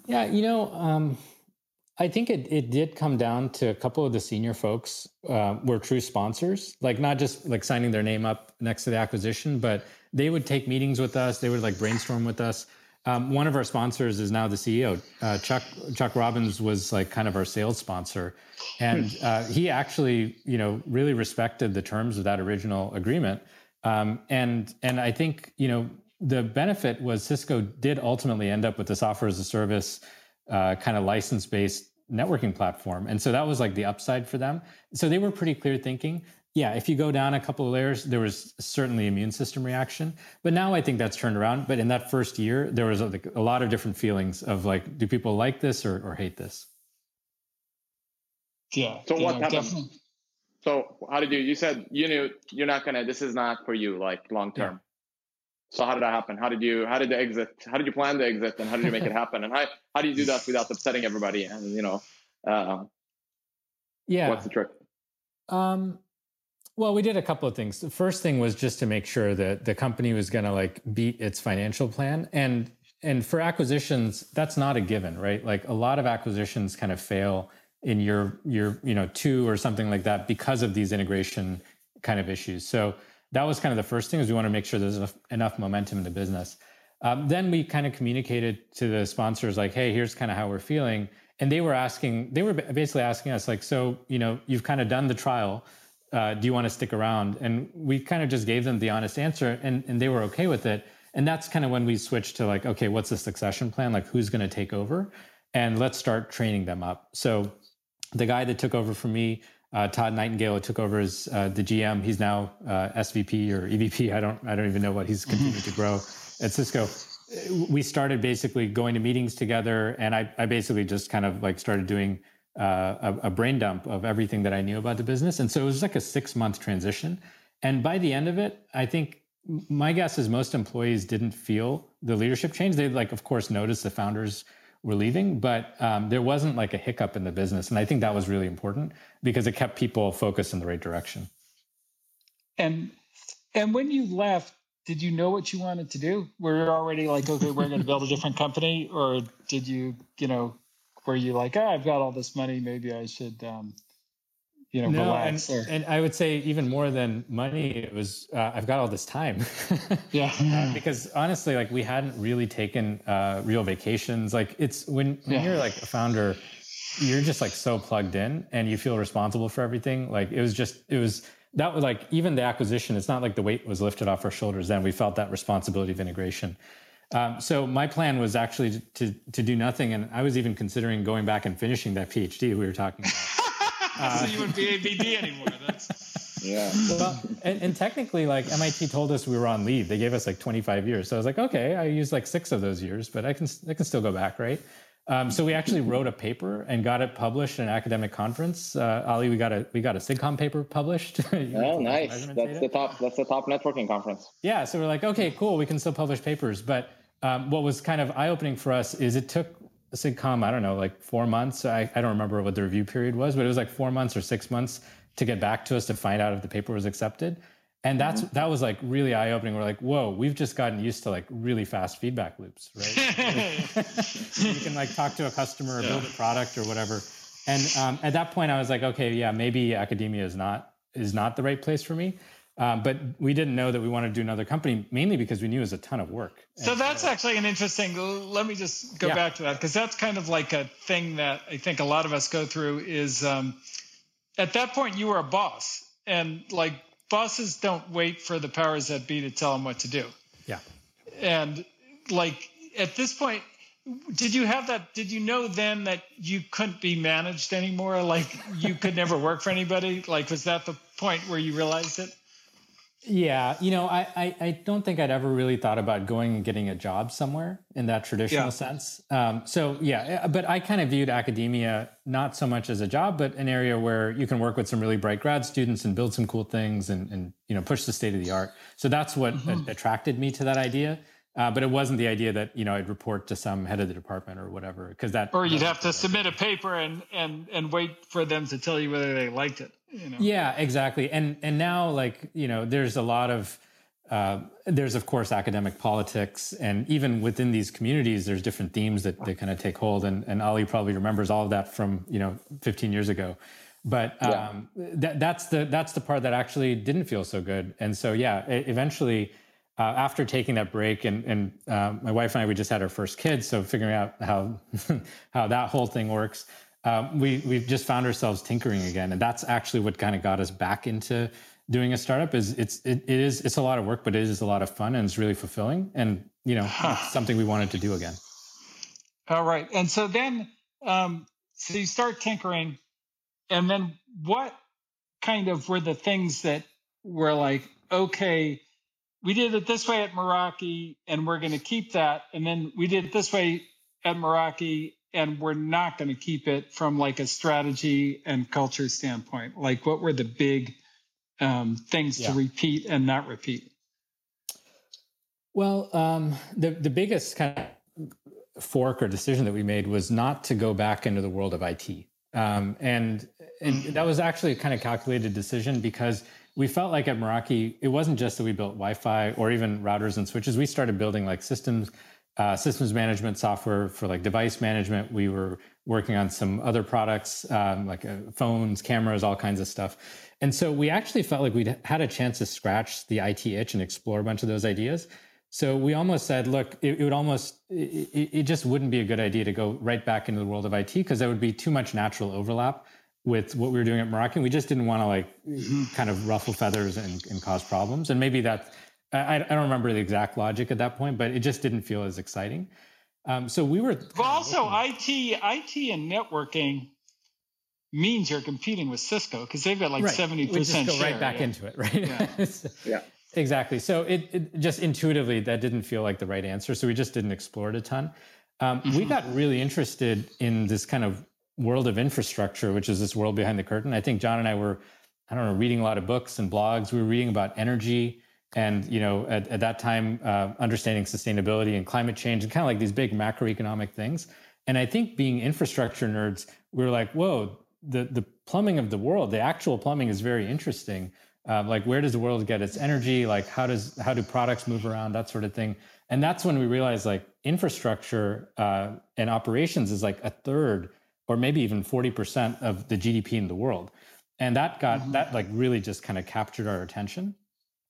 Yeah, you know, um, I think it, it did come down to a couple of the senior folks uh, were true sponsors, like not just like signing their name up next to the acquisition, but they would take meetings with us. They would like brainstorm with us. Um, one of our sponsors is now the CEO. Uh, Chuck Chuck Robbins was like kind of our sales sponsor, and hmm. uh, he actually you know really respected the terms of that original agreement. Um, and and I think you know the benefit was Cisco did ultimately end up with the software as a service uh, kind of license based networking platform. And so that was like the upside for them. So they were pretty clear thinking. Yeah, if you go down a couple of layers, there was certainly immune system reaction. But now I think that's turned around. But in that first year, there was a, a lot of different feelings of like, do people like this or, or hate this? Yeah. So yeah, what happened? Definitely. So how did you? You said you knew you're not gonna. This is not for you, like long term. So how did that happen? How did you how did the exit? How did you plan the exit, and how did you make it *laughs* happen? And how how do you do that without upsetting everybody? And you know, uh, yeah, what's the trick? Um, well, we did a couple of things. The first thing was just to make sure that the company was going to like beat its financial plan, and and for acquisitions, that's not a given, right? Like a lot of acquisitions kind of fail in your your you know two or something like that because of these integration kind of issues. So that was kind of the first thing is we want to make sure there's enough momentum in the business. Um, then we kind of communicated to the sponsors like, hey, here's kind of how we're feeling. And they were asking, they were basically asking us like, so, you know, you've kind of done the trial. Uh, do you want to stick around? And we kind of just gave them the honest answer and, and they were okay with it. And that's kind of when we switched to like, okay, what's the succession plan? Like who's going to take over? And let's start training them up. So the guy that took over for me, uh, Todd Nightingale took over as uh, the GM. He's now uh, SVP or EVP. I don't I don't even know what he's continued to grow at Cisco. We started basically going to meetings together, and I, I basically just kind of like started doing uh, a, a, brain dump of everything that I knew about the business. And so it was like a six month transition. And by the end of it, I think my guess is most employees didn't feel the leadership change. They like, of course, noticed the founders were leaving, but um, there wasn't like a hiccup in the business. And I think that was really important because it kept people focused in the right direction. And and when you left, did you know what you wanted to do? Were you already like, okay, we're going to build a different company, or did you, you know, were you like, oh, I've got all this money, maybe I should, um, you know, no, relax? And, and, I would say even more than money, it was uh, I've got all this time. *laughs* yeah. Uh, because honestly, like we hadn't really taken uh, real vacations. Like it's when, when yeah. you're like a founder you're just like so plugged in and you feel responsible for everything. Like it was just, it was, that was like, even the acquisition, it's not like the weight was lifted off our shoulders then. We felt that responsibility of integration. Um, so my plan was actually to, to, to do nothing, and I was even considering going back and finishing that PhD we were talking about. Uh, so you wouldn't be ABD *laughs* anymore. That's yeah. Well, and, and, technically, like MIT told us we were on leave. They gave us like 25 years. So I was like, okay, I used like six of those years, but I can I can still go back, right? Um, so we actually wrote a paper and got it published in an academic conference. Uh, Ali, we got a we got a SIGCOMM paper published. *laughs* oh, nice! That's the top. That's the top networking conference. Yeah. So we're like, okay, cool. We can still publish papers. But um, what was kind of eye opening for us is it took SIGCOMM. I don't know, like four months. I, I don't remember what the review period was, but it was like four months or six months to get back to us to find out if the paper was accepted and that's mm-hmm. that was like really eye opening. We're like, whoa, we've just gotten used to like really fast feedback loops, right? *laughs* *laughs* you can like talk to a customer or yeah. build a product or whatever. And um, at that point, I was like, okay, yeah, maybe academia is not is not the right place for me. Um, but we didn't know that we wanted to do another company mainly because we knew it was a ton of work. So and that's so, actually an interesting. Let me just go yeah. back to that because that's kind of like a thing that I think a lot of us go through. Is um, at that point you were a boss, and like bosses don't wait for the powers that be to tell them what to do. Yeah. And like at this point, did you have that? Did you know then that you couldn't be managed anymore? Like you could never work for anybody? Like, was that the point where you realized it? Yeah, you know, I, I, I don't think I'd ever really thought about going and getting a job somewhere in that traditional yeah. sense. Um, so yeah, eh, but I kind of viewed academia not so much as a job, but an area where you can work with some really bright grad students and build some cool things and and you know push the state of the art. So that's what mm-hmm. attracted me to that idea. Uh, but it wasn't the idea that you know I'd report to some head of the department or whatever because that or you'd have to submit a paper and and and wait for them to tell you whether they liked it. You know? Yeah, exactly. And and now like you know there's a lot of uh, there's of course academic politics and even within these communities there's different themes that, that kind of take hold and, and ali probably remembers all of that from you know 15 years ago but um, yeah. that, that's the that's the part that actually didn't feel so good and so yeah eventually uh, after taking that break and and uh, my wife and I we just had our first kid, so figuring out how *laughs* how that whole thing works, uh, we we've just found ourselves tinkering again, and that's actually what kind of got us back into doing a startup. Is it's it, it is it's a lot of work, but it is a lot of fun and it's really fulfilling, and you know something we wanted to do again. All right, and so then um, so you start tinkering, and then what kind of were the things that were like okay we did it this way at Meraki and we're going to keep that. And then we did it this way at Meraki and we're not going to keep it from like a strategy and culture standpoint. Like what were the big um, things yeah. to repeat and not repeat? Well, um, the the biggest kind of fork or decision that we made was not to go back into the world of IT, um, and and that was actually a kind of calculated decision because we felt like at Meraki, it wasn't just that we built Wi-Fi or even routers and switches. We started building like systems uh, systems management software for like device management. We were working on some other products um, like uh, phones, cameras, all kinds of stuff. And so we actually felt like we'd had a chance to scratch the IT itch and explore a bunch of those ideas. So we almost said, look, it, it would almost, it, it, just wouldn't be a good idea to go right back into the world of IT because there would be too much natural overlap with what we were doing at Meraki. We just didn't want to like mm-hmm. kind of ruffle feathers and, and cause problems. And maybe that, I, I, don't remember the exact logic at that point, but it just didn't feel as exciting. Um, so we were. Well, also IT, IT and networking means you're competing with Cisco because they've got like seventy right. percent. Go share, right back yeah. into it, right? Yeah. *laughs* *laughs* yeah. Exactly. So it, it, just intuitively that didn't feel like the right answer. So we just didn't explore it a ton. Um, mm-hmm. We got really interested in this kind of world of infrastructure, which is this world behind the curtain. I think John and I were, I don't know, reading a lot of books and blogs. We were reading about energy and you know at, at that time uh, understanding sustainability and climate change and kind of like these big macroeconomic things. And I think being infrastructure nerds, we were like, whoa, the the plumbing of the world, the actual plumbing is very interesting. Uh, like where does the world get its energy? Like how does how do products move around? That sort of thing. And that's when we realized like infrastructure uh, and operations is like a third or maybe even 40% of the GDP in the world. And that got mm-hmm. that like really just kind of captured our attention.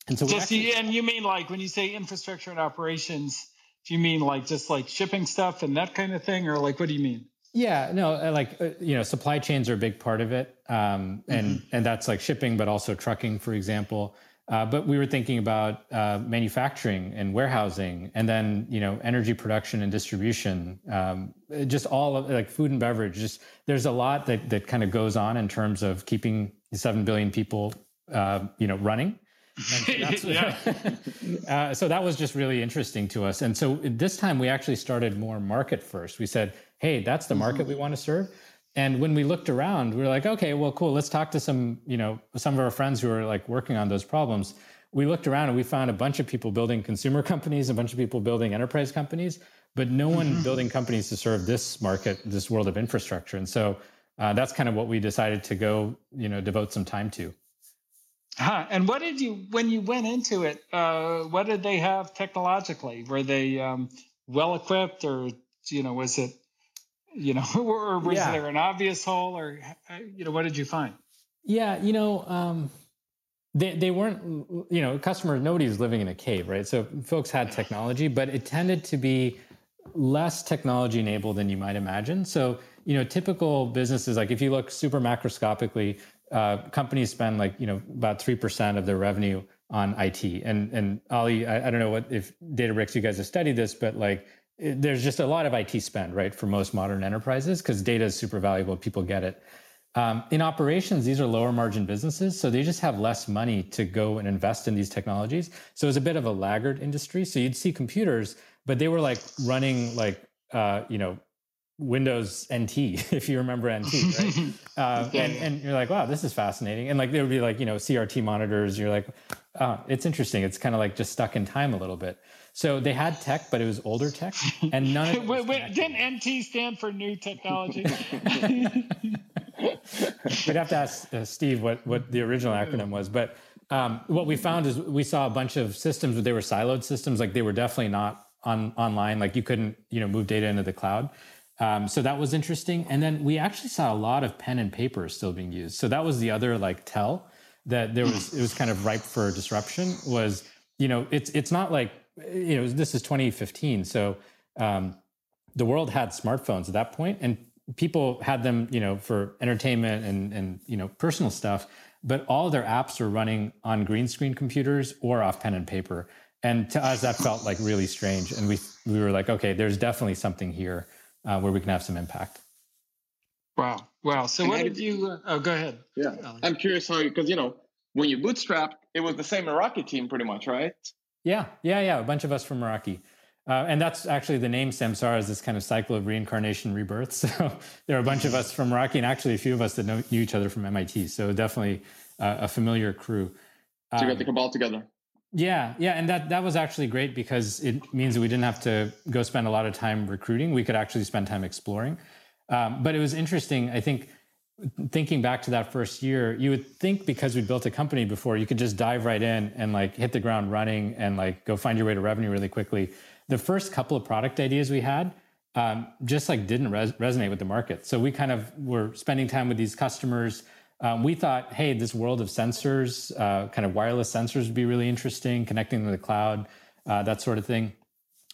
And so actually, and you mean like when you say infrastructure and operations, do you mean like just like shipping stuff and that kind of thing, or like what do you mean? Yeah, no, uh, like uh, you know, supply chains are a big part of it, um, and mm-hmm. and that's like shipping, but also trucking, for example. Uh, but we were thinking about uh, manufacturing and warehousing, and then you know, energy production and distribution. Um, just all of like food and beverage. Just there's a lot that that kind of goes on in terms of keeping seven billion people, uh, you know, running. So, *laughs* yeah. *laughs* uh, so that was just really interesting to us. And so this time we actually started more market first. We said, hey, that's the market mm-hmm. we want to serve. And when we looked around, we were like, okay, well, cool. Let's talk to some, you know, some of our friends who are like working on those problems. We looked around and we found a bunch of people building consumer companies, a bunch of people building enterprise companies, but no one mm-hmm. building companies to serve this market, this world of infrastructure. And so uh, that's kind of what we decided to go, you know, devote some time to. Huh. And what did you, when you went into it, uh, what did they have technologically? Were they um, well equipped or, you know, was it you know, *laughs* or was yeah. there an obvious hole, or you know, what did you find? Yeah, you know, um, they they weren't, you know, customers. Nobody's living in a cave, right? So folks had technology, but it tended to be less technology enabled than you might imagine. So you know, typical businesses, like if you look super macroscopically, uh, companies spend like you know about three percent of their revenue on IT. And and Ali, I, I, don't know what if Databricks you guys have studied this, but like there's just a lot of IT spend, right, for most modern enterprises because data is super valuable. People get it. Um, in operations, these are lower margin businesses, so they just have less money to go and invest in these technologies. So it's a bit of a laggard industry. So you'd see computers, but they were like running like uh, you know Windows NT, *laughs* if you remember NT, right? *laughs* uh, and, and you're like, wow, this is fascinating. And like there would be like you know CRT monitors. You're like, oh, it's interesting. It's kind of like just stuck in time a little bit. So they had tech, but it was older tech, and none of it. *laughs* wait, wait, didn't NT stand for new technology? We'd have to ask uh, Steve what what the original acronym was, but um, what we found is we saw a bunch of systems, but they were siloed systems. Like they were definitely not on online. Like you couldn't you know move data into the cloud. Um, so that was interesting. And then we actually saw a lot of pen and paper still being used. So that was the other like tell that there was it was kind of ripe for disruption. Was you know it's it's not like you know, this is 2015. So um, the world had smartphones at that point, and people had them, you know, for entertainment and and you know personal stuff. But all their apps were running on green screen computers or off pen and paper. And to us, that felt like really strange. And we we were like, okay, there's definitely something here uh, where we can have some impact. Wow, wow. So and what did you? Uh, oh, go ahead. Yeah, I'm curious how because you know when you bootstrap, it was the same Meraki team pretty much, right? Yeah, yeah, yeah. A bunch of us from Meraki. Uh, and that's actually the name Samsara is this kind of cycle of reincarnation, rebirth. *laughs* So there are a bunch of us from Meraki, and actually a few of us that know, knew each other from MIT. So definitely uh, a familiar crew. So you got the um, cabal together. Yeah, yeah, and that that was actually great because it means that we didn't have to go spend a lot of time recruiting. We could actually spend time exploring. Um, but it was interesting. I think thinking back to that first year, you would think because we built a company before, you could just dive right in and like hit the ground running and like go find your way to revenue really quickly. the first couple of product ideas we had um, just like didn't res- resonate with the market. So we kind of were spending time with these customers. Um, we thought, hey, this world of sensors, uh, kind of wireless sensors would be really interesting, connecting to the cloud, uh, that sort of thing.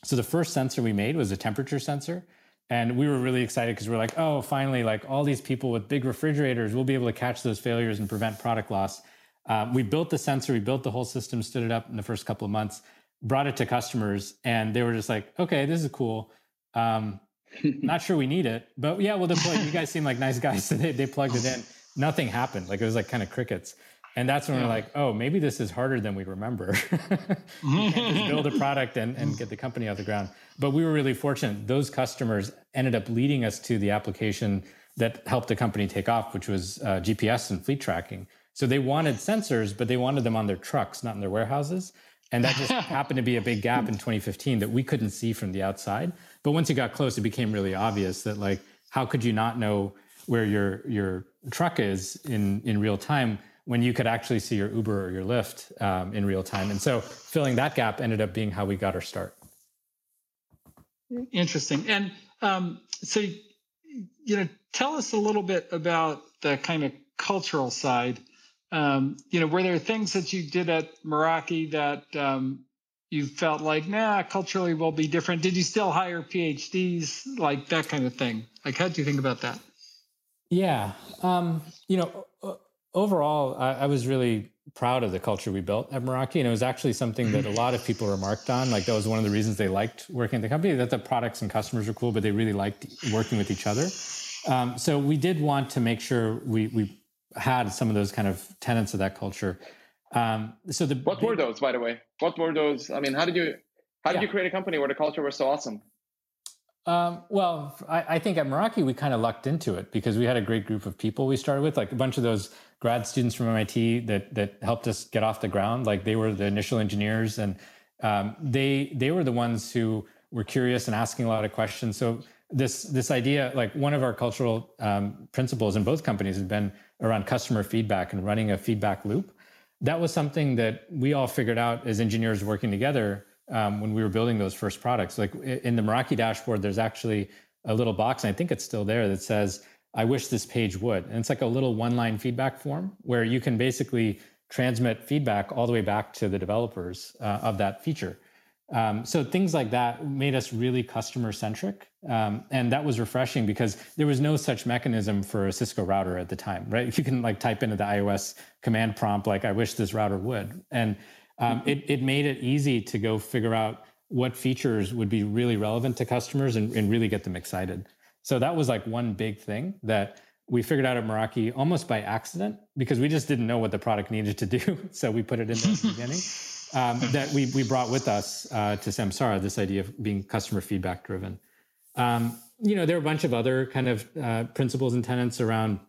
So the first sensor we made was a temperature sensor. And we were really excited because we are like, oh, finally, like all these people with big refrigerators, we'll be able to catch those failures and prevent product loss. Um, we built the sensor, we built the whole system, stood it up in the first couple of months, brought it to customers, and they were just like, okay, this is cool. Um, *laughs* not sure we need it, but yeah, we'll deploy. You guys seem like nice guys, *laughs* so they, they plugged it in. Nothing happened. Like it was like kind of crickets. And that's when yeah. we're like, oh, maybe this is harder than we remember. *laughs* we just build a product and, and get the company off the ground. But we were really fortunate. Those customers ended up leading us to the application that helped the company take off, which was uh, GPS and fleet tracking. So they wanted sensors, but they wanted them on their trucks, not in their warehouses. And that just *laughs* happened to be a big gap in 2015 that we couldn't see from the outside. But once you got close, it became really obvious that like, how could you not know where your your truck is in in real time when you could actually see your Uber or your Lyft um, in real time. And so filling that gap ended up being how we got our start. Interesting. And um, so, you know, tell us a little bit about the kind of cultural side. Um, you know, were there things that you did at Meraki that um, you felt like, nah, culturally will be different? Did you still hire PhDs, like that kind of thing? Like, how do you think about that? Yeah. Um, you know, overall, I, I, was really proud of the culture we built at Meraki. And it was actually something that a mm-hmm. lot of people remarked on. Like that was one of the reasons they liked working at the company, that the products and customers were cool, but they really liked working with each other. Um, so we did want to make sure we, we had some of those kind of tenets of that culture. Um, so the what were those, by the way? What were those? I mean, how did you how did yeah. you create a company where the culture was so awesome? Um, well, I, I, think at Meraki we kind of lucked into it because we had a great group of people we started with, like a bunch of those grad students from MIT that that helped us get off the ground. Like they were the initial engineers, and um, they they were the ones who were curious and asking a lot of questions. So this this idea, like one of our cultural um, principles in both companies, has been around customer feedback and running a feedback loop. That was something that we all figured out as engineers working together um, when we were building those first products. Like in the Meraki dashboard, there's actually a little box, and I think it's still there that says, I wish this page would. And it's like a little one line feedback form where you can basically transmit feedback all the way back to the developers uh, of that feature. Um, so things like that made us really customer centric. Um, and that was refreshing because there was no such mechanism for a Cisco router at the time, right? *laughs* You can like type into the IOS command prompt, like, I wish this router would. And um, it, it made it easy to go figure out what features would be really relevant to customers and, and really get them excited. So that was like one big thing that we figured out at Meraki almost by accident because we just didn't know what the product needed to do. *laughs* So we put it in the beginning. Um, *laughs* that we, we brought with us uh, to Samsara, this idea of being customer feedback driven. Um, you know, there are a bunch of other kind of uh, principles and tenets around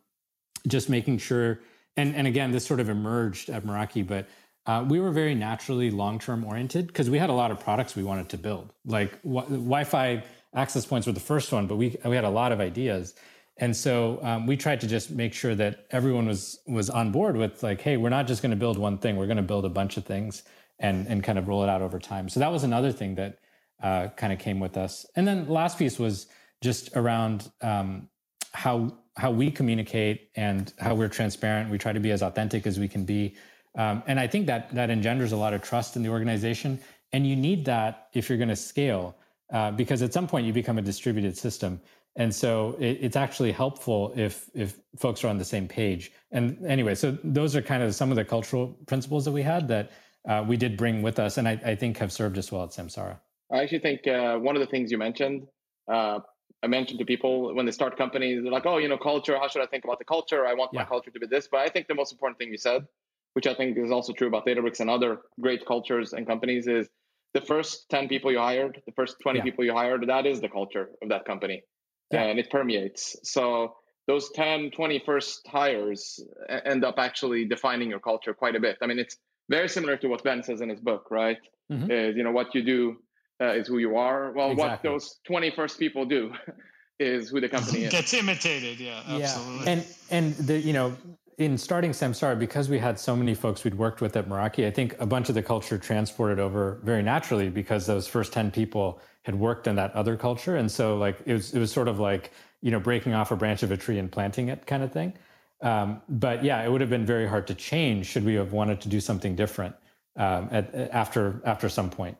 just making sure, and, and again, this sort of emerged at Meraki, but uh, we were very naturally long-term oriented because we had a lot of products we wanted to build. Like Wi-Fi access points were the first one, but we we had a lot of ideas, and so um, we tried to just make sure that everyone was was on board with like, hey, we're not just going to build one thing; we're going to build a bunch of things and and kind of roll it out over time. So that was another thing that uh, kind of came with us. And then the last piece was just around um, how how we communicate and how we're transparent. We try to be as authentic as we can be um, and I think that that engenders a lot of trust in the organization. And you need that if you're going to scale, uh, because at some point you become a distributed system. And so it, it's actually helpful if if folks are on the same page. And anyway, so those are kind of some of the cultural principles that we had that uh, we did bring with us, and I, I, think have served us well at Samsara. I actually think uh, one of the things you mentioned, uh, I mentioned to people when they start companies, they're like, "Oh, you know, culture. How should I think about the culture? I want yeah. my culture to be this." But I think the most important thing you said which I think is also true about Databricks and other great cultures and companies, is the first 10 people you hired, the first 20 yeah. people you hired, that is the culture of that company. Yeah. And it permeates. So those 10, 20 first hires end up actually defining your culture quite a bit. I mean, it's very similar to what Ben says in his book, right? Mm-hmm. Is, you know, what you do uh, is who you are. Well, exactly. what those 20 first people do *laughs* is who the company *laughs* is. Gets imitated, yeah, absolutely. Yeah. And and the you know in starting Samsara, because we had so many folks we'd worked with at Meraki, I think a bunch of the culture transported over very naturally because those first 10 people had worked in that other culture. And so like it was it was sort of like, you know, breaking off a branch of a tree and planting it kind of thing. Um, but yeah, it would have been very hard to change should we have wanted to do something different um, at, after after some point.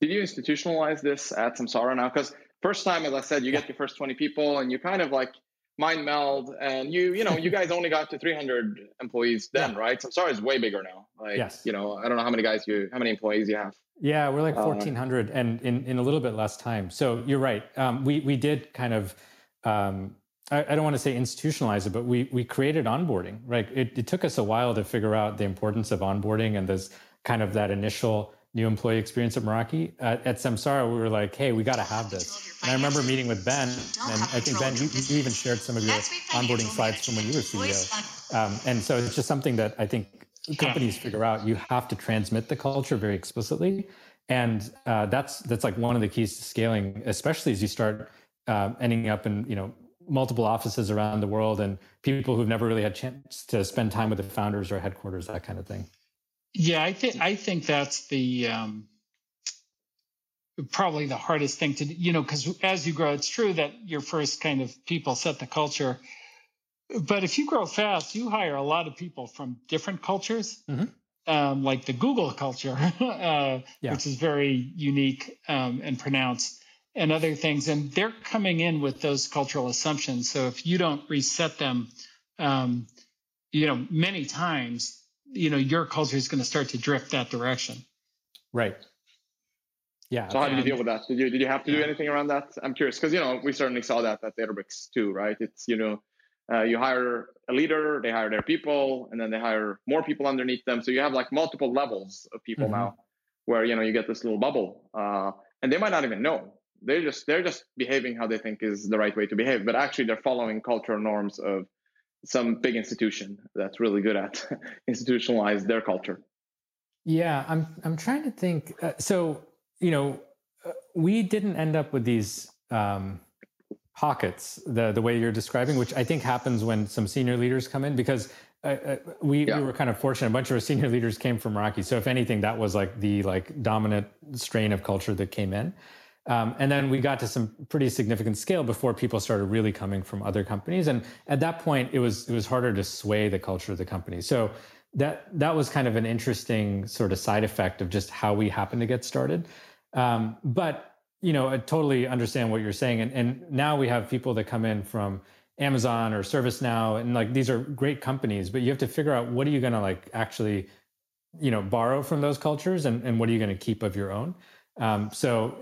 Did you institutionalize this at Samsara now? Because first time, as I said, you get your first 20 people and you kind of like mind meld and you you know you *laughs* guys only got to 300 employees then yeah. right? Samsara is way bigger now. Like yes. you know i don't know how many guys you how many employees you have. Yeah we're like 1400 uh, and in, in a little bit less time. So you're right. Um, we we did kind of um, I, I, don't want to say institutionalize it but we we created onboarding. Right it, it took us a while to figure out the importance of onboarding and this kind of that initial new employee experience at Meraki. At, Samsara, we were like, hey, we got to have this. And I remember meeting with Ben, and I think Ben, you, you, even shared some of your onboarding slides from when you were CEO. Um, and so it's just something that I think companies figure out. You have to transmit the culture very explicitly, and uh, that's that's like one of the keys to scaling, especially as you start uh, ending up in you know multiple offices around the world and people who've never really had chance to spend time with the founders or headquarters, that kind of thing. Yeah, I think I think that's the um, probably the hardest thing to you know because as you grow, it's true that your first kind of people set the culture, but if you grow fast, you hire a lot of people from different cultures, mm-hmm. um, like the Google culture, *laughs* uh, yeah. which is very unique um, and pronounced, and other things, and they're coming in with those cultural assumptions. So if you don't reset them, um, you know, many times you know your culture is going to start to drift that direction. Right. Yeah. So how did you deal with that? Did you did you have to do anything around that? I'm curious because you know we certainly saw that at databricks too right? It's you know uh, you hire a leader they hire their people and then they hire more people underneath them. So you have like multiple levels of people mm-hmm. now where you know you get this little bubble uh, and they might not even know. They're just they're just behaving how they think is the right way to behave but actually they're following cultural norms of some big institution that's really good at *laughs* institutionalize their culture. Yeah, I'm I'm trying to think. Uh, so you know, uh, we didn't end up with these um, pockets the the way you're describing, which I think happens when some senior leaders come in because. Uh, uh we, yeah. we were kind of fortunate. A bunch of our senior leaders came from Meraki, so if anything, that was like the like dominant strain of culture that came in. Um, and then we got to some pretty significant scale before people started really coming from other companies. And at that point, it was it was harder to sway the culture of the company. So that that was kind of an interesting sort of side effect of just how we happened to get started. Um, but you know, I totally understand what you're saying. And, and now we have people that come in from Amazon or ServiceNow, and like these are great companies, but you have to figure out what are you going to like actually, you know, borrow from those cultures, and, and what are you going to keep of your own. Um, so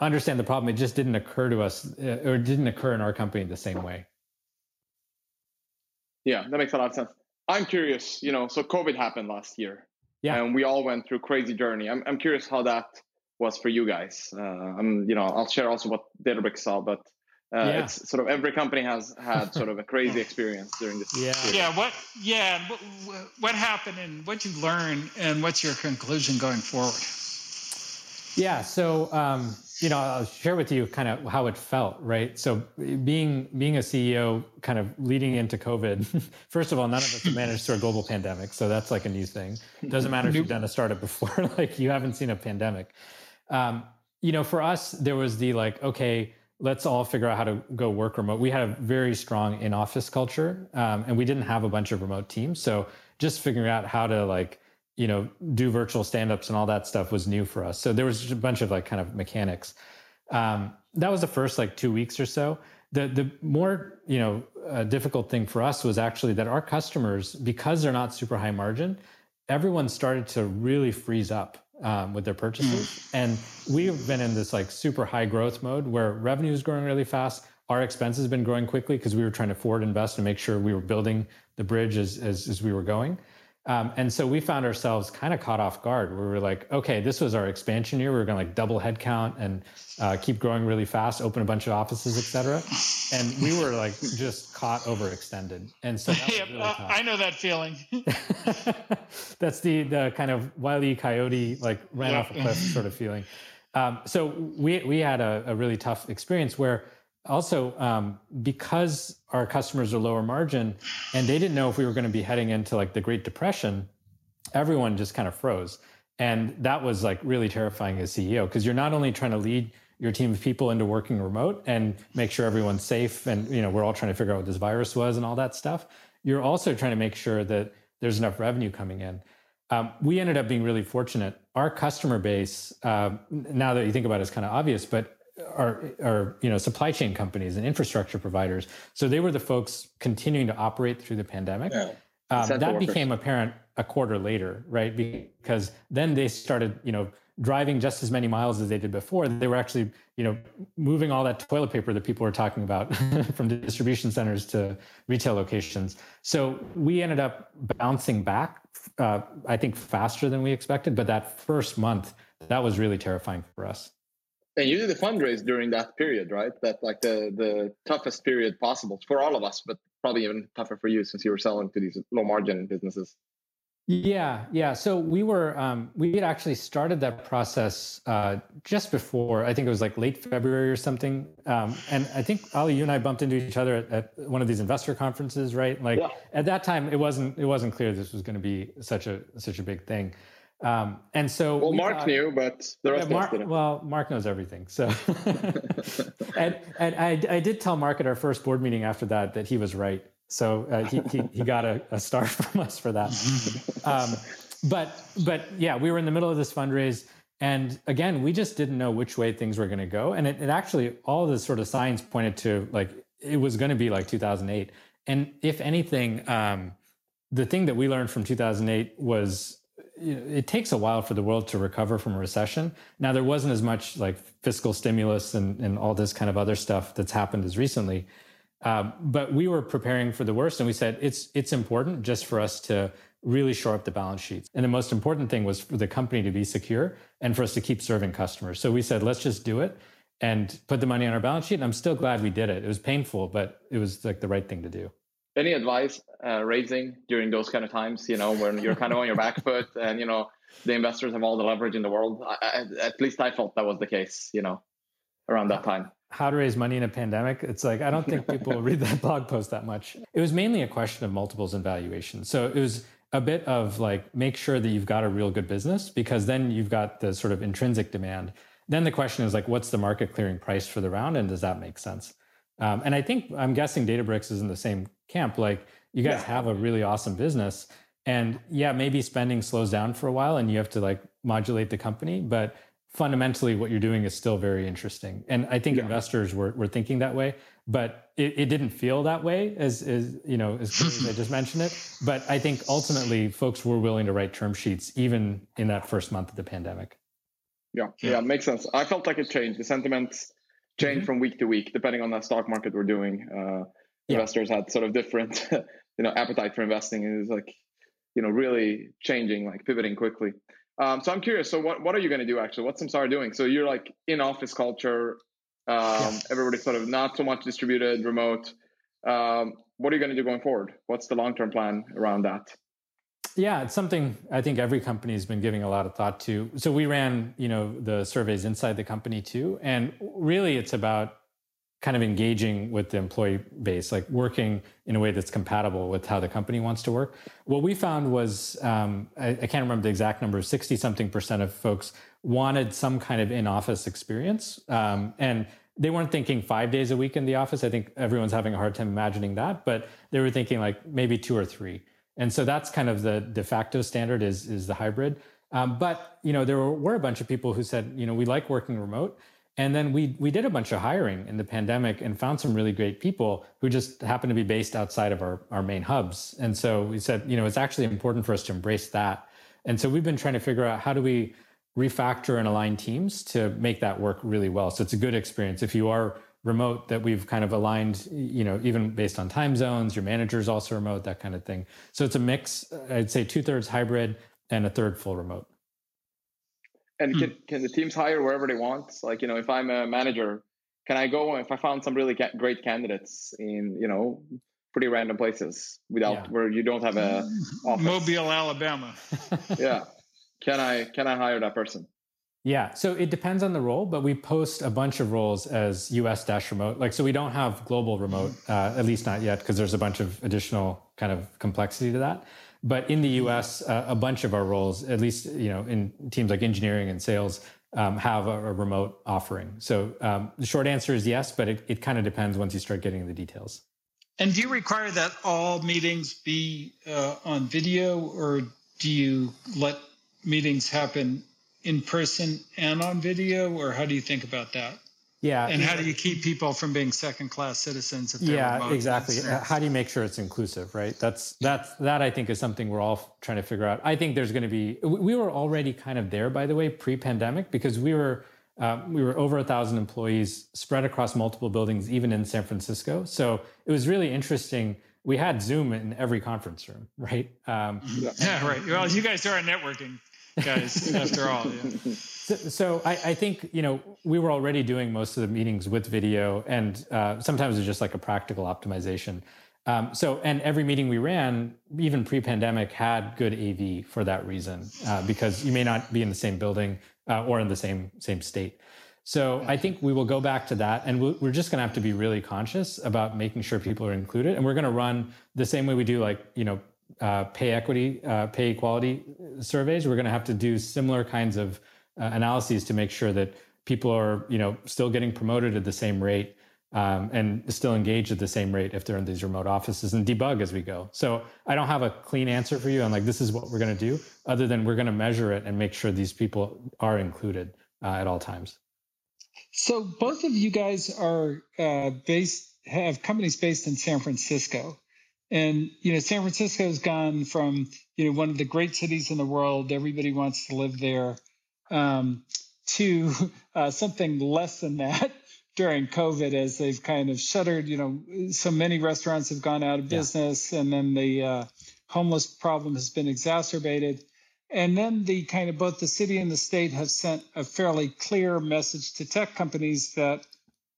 understand the problem. It just didn't occur to us, uh, or didn't occur in our company the same way. Yeah, that makes a lot of sense. I'm curious. You know, so COVID happened last year. Yeah, and we all went through crazy journey. I'm I'm curious how that was for you guys. Uh, I'm you know I'll share also what Databricks saw, but uh, yeah. it's sort of every company has had sort of a crazy *laughs* experience during this. Yeah, period. yeah. What yeah what, what happened and what you learned and what's your conclusion going forward? Yeah, so um, you know, I'll share with you kind of how it felt, right? So being being a CEO, kind of leading into COVID. *laughs* First of all, none of us have managed through a global pandemic, so that's like a new thing. Doesn't matter if you've done a startup before, *laughs* like you haven't seen a pandemic. Um, you know, for us, there was the like, okay, let's all figure out how to go work remote. We had a very strong in office culture, um, and we didn't have a bunch of remote teams, so just figuring out how to like you know, do virtual stand-ups and all that stuff was new for us. So there was a bunch of like kind of mechanics. Um, that was the first like two weeks or so. The the more you know uh, difficult thing for us was actually that our customers, because they're not super high margin, everyone started to really freeze up um, with their purchases, mm. and we've been in this like super high growth mode where revenue is growing really fast. Our expenses have been growing quickly because we were trying to forward invest and make sure we were building the bridge as, as, as we were going. Um, and so we found ourselves kind of caught off guard. We were like, okay, this was our expansion year. We were going to like double headcount and uh, keep growing really fast, open a bunch of offices, et cetera. And we were like just caught overextended. And so *laughs* yep, really uh, I know that feeling. *laughs* *laughs* That's the the kind of wily coyote like ran off a cliff sort of feeling. Um, so we we had a, a really tough experience where also um, because our customers are lower margin and they didn't know if we were going to be heading into like the great depression everyone just kind of froze. And that was like really terrifying as ceo because you're not only trying to lead your team of people into working remote and make sure everyone's safe and you know we're all trying to figure out what this virus was and all that stuff you're also trying to make sure that there's enough revenue coming in. Um, we ended up being really fortunate. Our customer base uh, now that you think about it is kind of obvious but are are you know supply chain companies and infrastructure providers. So they were the folks continuing to operate through the pandemic. Yeah. Um, that became apparent a quarter later, right? Because then they started, you know, driving just as many miles as they did before. They were actually, you know, moving all that toilet paper that people were talking about *laughs* from distribution centers to retail locations. So we ended up bouncing back, uh, I think, faster than we expected. But that first month, that was really terrifying for us and you did the fundraise during that period right? That like the the toughest period possible for all of us but probably even tougher for you since you were selling to these low margin businesses. Yeah yeah. So we were um, we had actually started that process uh, just before i think it was like late february or something. Um, and i think ali you and i bumped into each other at, at one of these investor conferences right? Like yeah. at that time it wasn't it wasn't clear this was going to be such a such a big thing um, and so, well, we Mark thought, knew, but the rest yeah, Mark, didn't. Well, Mark knows everything. So, *laughs* and and I, I did tell Mark at our first board meeting after that that he was right. So uh, he, he, he got a, a star *laughs* from us for that. Um, but but yeah, we were in the middle of this fundraise, and again, we just didn't know which way things were going to go. And it, it actually all the sort of signs pointed to like it was going to be like 2008. And if anything, um, the thing that we learned from 2008 was you know, it takes a while for the world to recover from a recession. Now, there wasn't as much like fiscal stimulus and, and all this kind of other stuff that's happened as recently. Um, but we were preparing for the worst, and we said it's it's important just for us to really shore up the balance sheets. And the most important thing was for the company to be secure and for us to keep serving customers. So we said, let's just do it and put the money on our balance sheet. And I'm still glad we did it. It was painful, but it was like the right thing to do any advice uh, raising during those kind of times you know when you're kind of on your back foot and you know the investors have all the leverage in the world? I, I, at least i felt that was the case you know around that time. How to raise money in a pandemic? It's like i don't think people read that *laughs* blog post that much. It was mainly a question of multiples and valuation so it was a bit of like make sure that you've got a real good business because then you've got the sort of intrinsic demand. Then the question is like what's the market clearing price for the round and does that make sense? Um, and I think I'm guessing Databricks is in the same camp. Like you guys yeah. have a really awesome business, and yeah, maybe spending slows down for a while, and you have to like modulate the company, but fundamentally what you're doing is still very interesting. And I think yeah. investors were, were thinking that way, but it, it didn't feel that way as, as you know, as, as I just mentioned it. But I think ultimately folks were willing to write term sheets even in that first month of the pandemic. Yeah, yeah, yeah makes sense. I felt like it changed. The sentiments change mm-hmm. from week to week depending on the stock market we're doing. Uh, yeah. Investors had sort of different, *laughs* you know, appetite for investing. It was like, you know, really changing, like pivoting quickly. Um, so I'm curious. So what what are you going to do actually? What's Samsara doing? So you're like in office culture. Um, yeah. Everybody's sort of not so much distributed, remote. Um, what are you going to do going forward? What's the long term plan around that? Yeah, it's something I think every company has been giving a lot of thought to. So we ran, you know, the surveys inside the company too, and really it's about kind of engaging with the employee base, like working in a way that's compatible with how the company wants to work. What we found was, um, I, I, can't remember the exact number, 60 something percent of folks wanted some kind of in office experience. Um, and they weren't thinking five days a week in the office. I think everyone's having a hard time imagining that, but they were thinking like maybe two or three. And so that's kind of the de facto standard is, is the hybrid. Um, but you know, there were, were a bunch of people who said, you know, we like working remote. And then we we did a bunch of hiring in the pandemic and found some really great people who just happened to be based outside of our, our main hubs. And so we said, you know, it's actually important for us to embrace that. And so we've been trying to figure out how do we refactor and align teams to make that work really well. So it's a good experience. If you are remote that we've kind of aligned, you know, even based on time zones, your manager is also remote, that kind of thing. So it's a mix, I'd say two thirds hybrid and a third full remote. And can, can the teams hire wherever they want? Like, you know, if I'm a manager, can I go if I found some really ca- great candidates in, you know, pretty random places without yeah. where you don't have a office. Mobile, Alabama. *laughs* yeah. Can I can I hire that person? Yeah, so it depends on the role, but we post a bunch of roles as US dash remote. Like, so we don't have global remote, uh, at least not yet, because there's a bunch of additional kind of complexity to that. But in the US, uh, a bunch of our roles, at least you know, in teams like engineering and sales, um, have a, a, remote offering. So um, the short answer is yes, but it, it kind of depends once you start getting the details. And do you require that all meetings be uh, on video, or do you let meetings happen in person and on video, or how do you think about that? Yeah. And how do you keep people from being second class citizens? yeah, exactly. How do you make sure it's inclusive, right? That's that's that I think is something we're all trying to figure out. I think there's going to be. We were already kind of there, by the way, pre-pandemic, because we were uh, we were over a thousand employees spread across multiple buildings, even in San Francisco. So it was really interesting. We had Zoom in every conference room, right? Um, yeah, right. Well, you guys are networking guys *laughs* after all. Yeah. So, so I, I, think you know we were already doing most of the meetings with video, and uh, sometimes it's just like a practical optimization. Um, so, and every meeting we ran, even pre-pandemic, had good AV for that reason, uh, because you may not be in the same building uh, or in the same same state. So, I think we will go back to that, and we're just going to have to be really conscious about making sure people are included, and we're going to run the same way we do, like you know, uh, pay equity, uh, pay equality surveys. We're going to have to do similar kinds of uh, analyses to make sure that people are, you know, still getting promoted at the same rate um, and still engaged at the same rate if they're in these remote offices and debug as we go. So I don't have a clean answer for you on like this is what we're going to do, other than we're going to measure it and make sure these people are included uh, at all times. So both of you guys are uh, based have companies based in San Francisco. And you know, San Francisco has gone from you know one of the great cities in the world, everybody wants to live there, um, to *laughs* uh, something less than that *laughs* during COVID, as they've kind of shuttered. You know, so many restaurants have gone out of business, yeah. and then the uh, homeless problem has been exacerbated. And then the kind of both the city and the state have sent a fairly clear message to tech companies that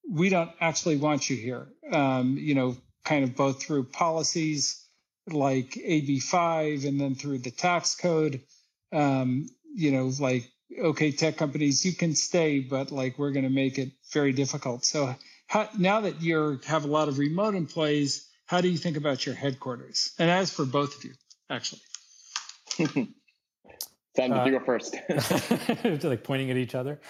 we don't actually want you here. Um, you know, kind of both through policies like AB5 and then through the tax code. Um, you know, like, okay, tech companies, you can stay, but like we're going to make it very difficult. So how, now that you have a lot of remote employees, how do you think about your headquarters? And as for both of you, actually. *laughs* Sam, did uh, you go first? *laughs* like pointing at each other.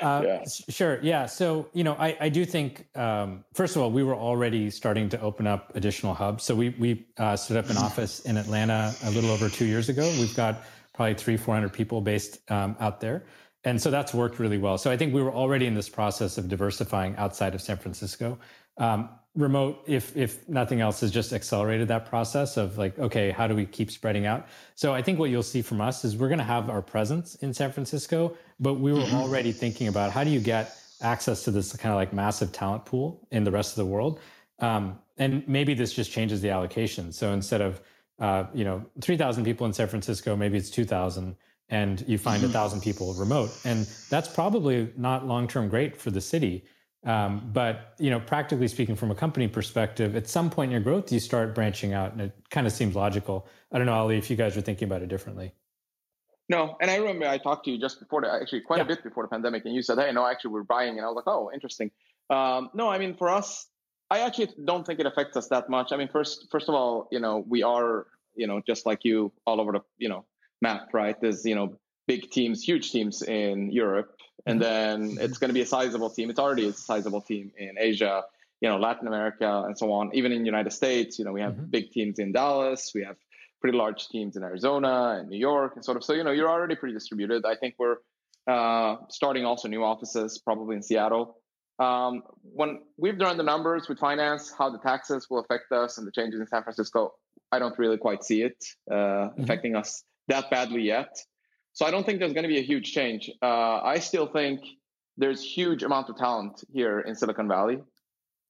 Uh, yeah. Sure. Yeah. So, you know, I, I do think, um, first of all, we were already starting to open up additional hubs. So we, we uh, stood up an *laughs* office in Atlanta a little over two years ago. We've got probably three, 400 people based um, out there. And so that's worked really well. So I think we were already in this process of diversifying outside of San Francisco. Um, remote if if nothing else has just accelerated that process of like okay how do we keep spreading out so i think what you'll see from us is we're going to have our presence in san francisco but we were mm-hmm. already thinking about how do you get access to this kind of like massive talent pool in the rest of the world um, and maybe this just changes the allocation so instead of uh, you know 3000 people in san francisco maybe it's 2000 and you find a thousand people remote and that's probably not long term great for the city um, but you know, practically speaking, from a company perspective, at some point in your growth, you start branching out, and it kind of seems logical. I don't know, Ali, if you guys are thinking about it differently. No, and I remember I talked to you just before, the, actually quite yeah. a bit before the pandemic, and you said, "Hey, no, actually, we're buying," and I was like, "Oh, interesting." Um, no, I mean, for us, I actually don't think it affects us that much. I mean, first, first of all, you know, we are, you know, just like you, all over the, you know, map, right? There's, you know, big teams, huge teams in Europe, and mm-hmm. then it's going to be a sizable team. It's already a sizable team in Asia, you know, Latin America, and so on. Even in the United States, you know, we have mm-hmm. big teams in Dallas. We have pretty large teams in Arizona and New York, and sort of. So you know, you're already pretty distributed. I think we're uh, starting also new offices, probably in Seattle. Um, when we've done the numbers with finance, how the taxes will affect us and the changes in San Francisco, I don't really quite see it uh, mm-hmm. affecting us that badly yet. So I don't think there's going to be a huge change. Uh, I still think there's huge amount of talent here in Silicon Valley.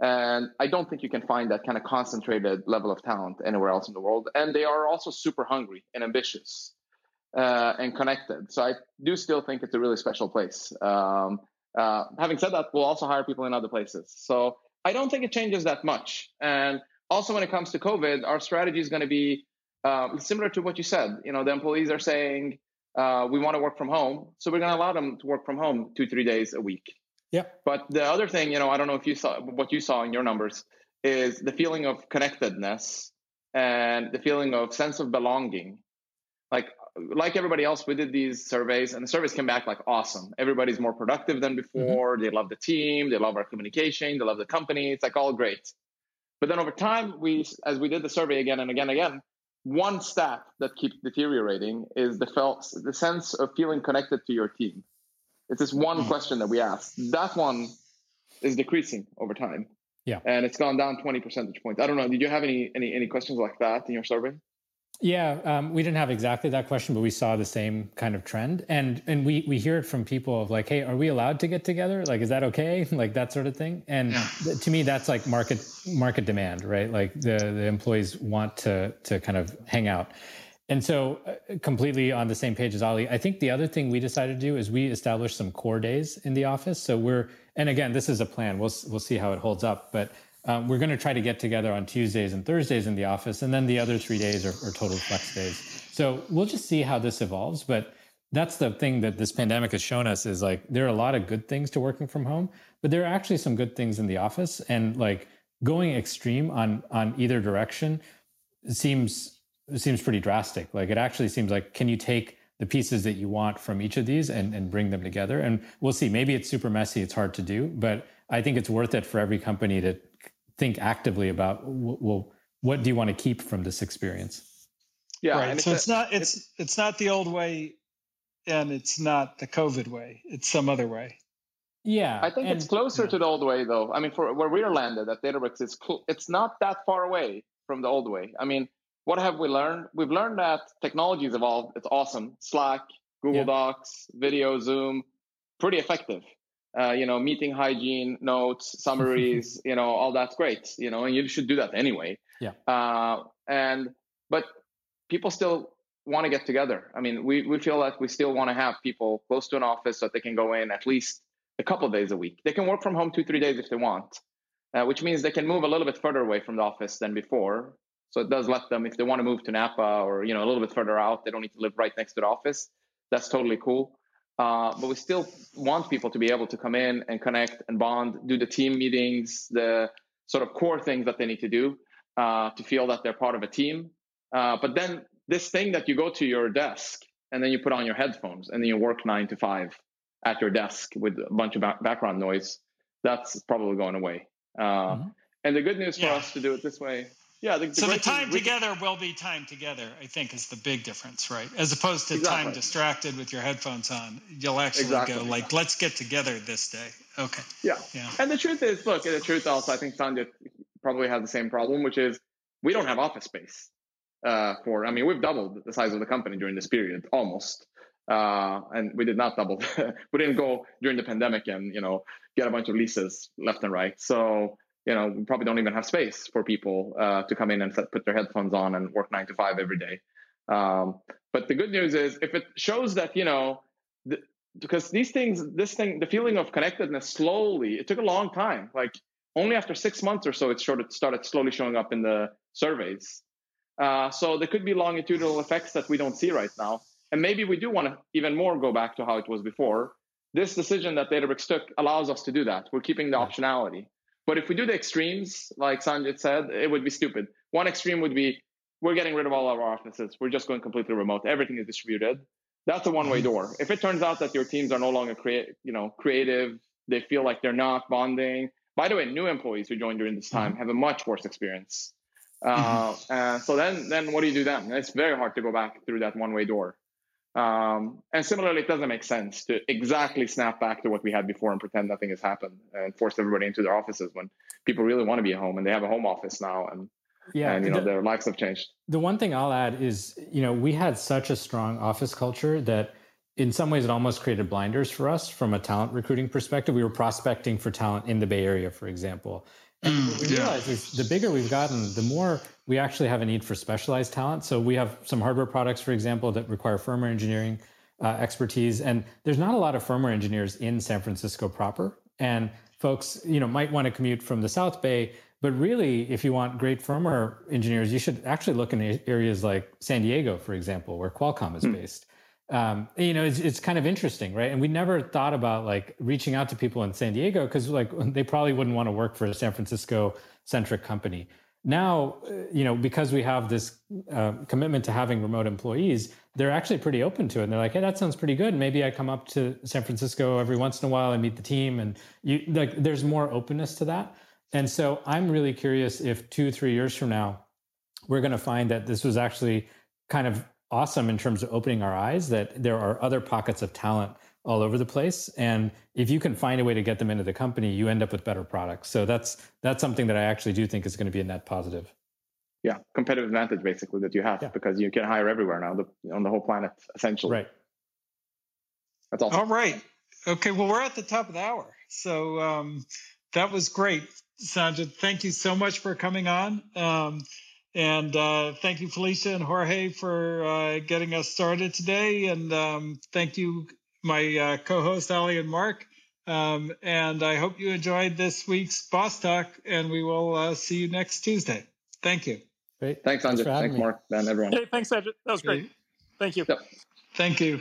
And I don't think you can find that kind of concentrated level of talent anywhere else in the world. And they are also super hungry and ambitious uh, and connected. So I do still think it's a really special place. Um, uh, having said that, we'll also hire people in other places. So I don't think it changes that much. And also, when it comes to COVID, our strategy is going to be uh, similar to what you said. You know, the employees are saying, uh, we want to work from home, so we're going to allow them to work from home two, three days a week. Yeah. But the other thing, you know, I don't know if you saw what you saw in your numbers is the feeling of connectedness and the feeling of sense of belonging. Like like everybody else, we did these surveys, and the surveys came back like awesome. Everybody's more productive than mm-hmm. before. Mm-hmm. They love the team. They love our communication. They love the company. It's like all great. But then over time, we as we did the survey again and again and again, one stat that keeps deteriorating is the felt the sense of feeling connected to your team. It's this one mm-hmm. question that we asked. That one is decreasing over time. Yeah. And it's gone down 20 percentage points. I don't know. Did you have any any any questions like that in your survey? Yeah, um, we didn't have exactly that question, but we saw the same kind of trend, and and we we hear it from people of like, hey, are we allowed to get together? Like, is that okay? *laughs* Like that sort of thing. And yeah. th- to me, that's like market market demand, right? Like the the employees want to to kind of hang out. And so, uh, completely on the same page as Ali. I think the other thing we decided to do is we established some core days in the office. So we're, and again, this is a plan. We'll we'll see how it holds up, but um, we're going to try to get together on Tuesdays and Thursdays in the office, and then the other three days are, are total flex days. So we'll just see how this evolves. But that's the thing that this pandemic has shown us is like there are a lot of good things to working from home, but there are actually some good things in the office, and like going extreme on on either direction seems seems pretty drastic. Like it actually seems like can you take the pieces that you want from each of these and, and bring them together? And we'll see. Maybe it's super messy, it's hard to do, but I think it's worth it for every company to think actively about well, what do you want to keep from this experience? Yeah, right. so it's, a, not it's, it's it's not the old way, and it's not the COVID way. It's some other way. Yeah, I think and, it's closer yeah. to the old way, though. I mean, for where we're landed at Databricks, it's cl- it's not that far away from the old way. I mean, what have we learned? We've learned that technology's evolved. It's awesome. Slack, Google yeah. Docs, video, Zoom, pretty effective. Uh, you know, meeting hygiene notes, *laughs* summaries, you know, all that's great. You know, and you should do that anyway. Yeah. Uh, and but people still want to get together. I mean, we we feel that we still want to have people close to an office so that they can go in at least a couple of days a week. They can work from home two three days if they want, uh, which means they can move a little bit further away from the office than before so it does let them, if they want to move to Napa or you know a little bit further out, they don't need to live right next to the office. That's totally cool. Uh, but we still want people to be able to come in and connect and bond, do the team meetings, the sort of core things that they need to do uh, to feel that they're part of a team. Uh, but then this thing that you go to your desk and then you put on your headphones and then you work nine to five at your desk with a bunch of background noise, that's probably going away. Uh, mm-hmm. And the good news for yeah. us to do it this way yeah. The, the so the time together will be time together. I think is the big difference, right? As opposed to exactly. time distracted with your headphones on, you'll actually exactly. go like, "Let's get together this day." Okay. Yeah. Yeah. And the truth is, look, the truth also, I think Sanjit probably has the same problem, which is we don't have office space. Uh, for I mean, we've doubled the size of the company during this period, almost. Uh, and we did not double. *laughs* we didn't go during the pandemic and you know get a bunch of leases left and right. So you know, we probably don't even have space for people uh, to come in and set, put their headphones on and work nine to five every day. Um, but the good news is, if it shows that you know, the, because these things, this thing, the feeling of connectedness, slowly, it took a long time. Like only after six months or so, it started started slowly showing up in the surveys. Uh, so there could be longitudinal effects that we don't see right now, and maybe we do want to even more go back to how it was before. This decision that Databricks took allows us to do that. We're keeping the optionality. But if we do the extremes, like Sanjit said, it would be stupid. One extreme would be we're getting rid of all of our offices. We're just going completely remote. Everything is distributed. That's a one-way mm-hmm. door. If it turns out that your teams are no longer create, you know, creative, they feel like they're not bonding. By the way, new employees who join during this time mm-hmm. have a much worse experience. Uh, mm-hmm. uh, so then, then what do you do then? It's very hard to go back through that one-way door. Um, and similarly, it doesn't make sense to exactly snap back to what we had before and pretend nothing has happened and force everybody into their offices when people really want to be at home and they have a home office now and yeah, and you know the, their lives have changed. The one thing I'll add is, you know, we had such a strong office culture that in some ways it almost created blinders for us from a talent recruiting perspective. We were prospecting for talent in the Bay Area, for example. And mm, we yeah. realize is the bigger we've gotten, the more we actually have a need for specialized talent. So we have some hardware products, for example, that require firmware engineering uh, expertise, and there's not a lot of firmware engineers in San Francisco proper. And folks, you know, might want to commute from the South Bay, but really, if you want great firmware engineers, you should actually look in areas like San Diego, for example, where Qualcomm is mm. based. Um, you know, it's, it's kind of interesting, right? And we never thought about like reaching out to people in San Diego because like *laughs* they probably wouldn't want to work for a San Francisco centric company. Now, uh, you know, because we have this uh, commitment to having remote employees, they're actually pretty open to it. And they're like, "Hey, that sounds pretty good. Maybe I come up to San Francisco every once in a while and meet the team." And you like, there's more openness to that. And so, I'm really curious if two, three years from now, we're going to find that this was actually kind of awesome in terms of opening our eyes that there are other pockets of talent all over the place. And if you can find a way to get them into the company you end up with better products. So that's that's something that i actually do think is going to be a net positive. Yeah competitive advantage basically that you have yeah. because you can hire everywhere now the, on the whole planet essentially. Right. That's awesome. All right. Okay well we're at the top of the hour. So um, that was great sanjit. Thank you so much for coming on. Um, and uh, thank you, Felicia and Jorge, for uh, getting us started today. And um, thank you, my uh, co host, Ali and Mark. Um, and I hope you enjoyed this week's Boss Talk, and we will uh, see you next Tuesday. Thank you. Great. Thanks, Andrew. Thanks, thanks Mark, Ben, everyone. Hey, thanks, Andrew. That was great. Thank you. Yep. Thank you.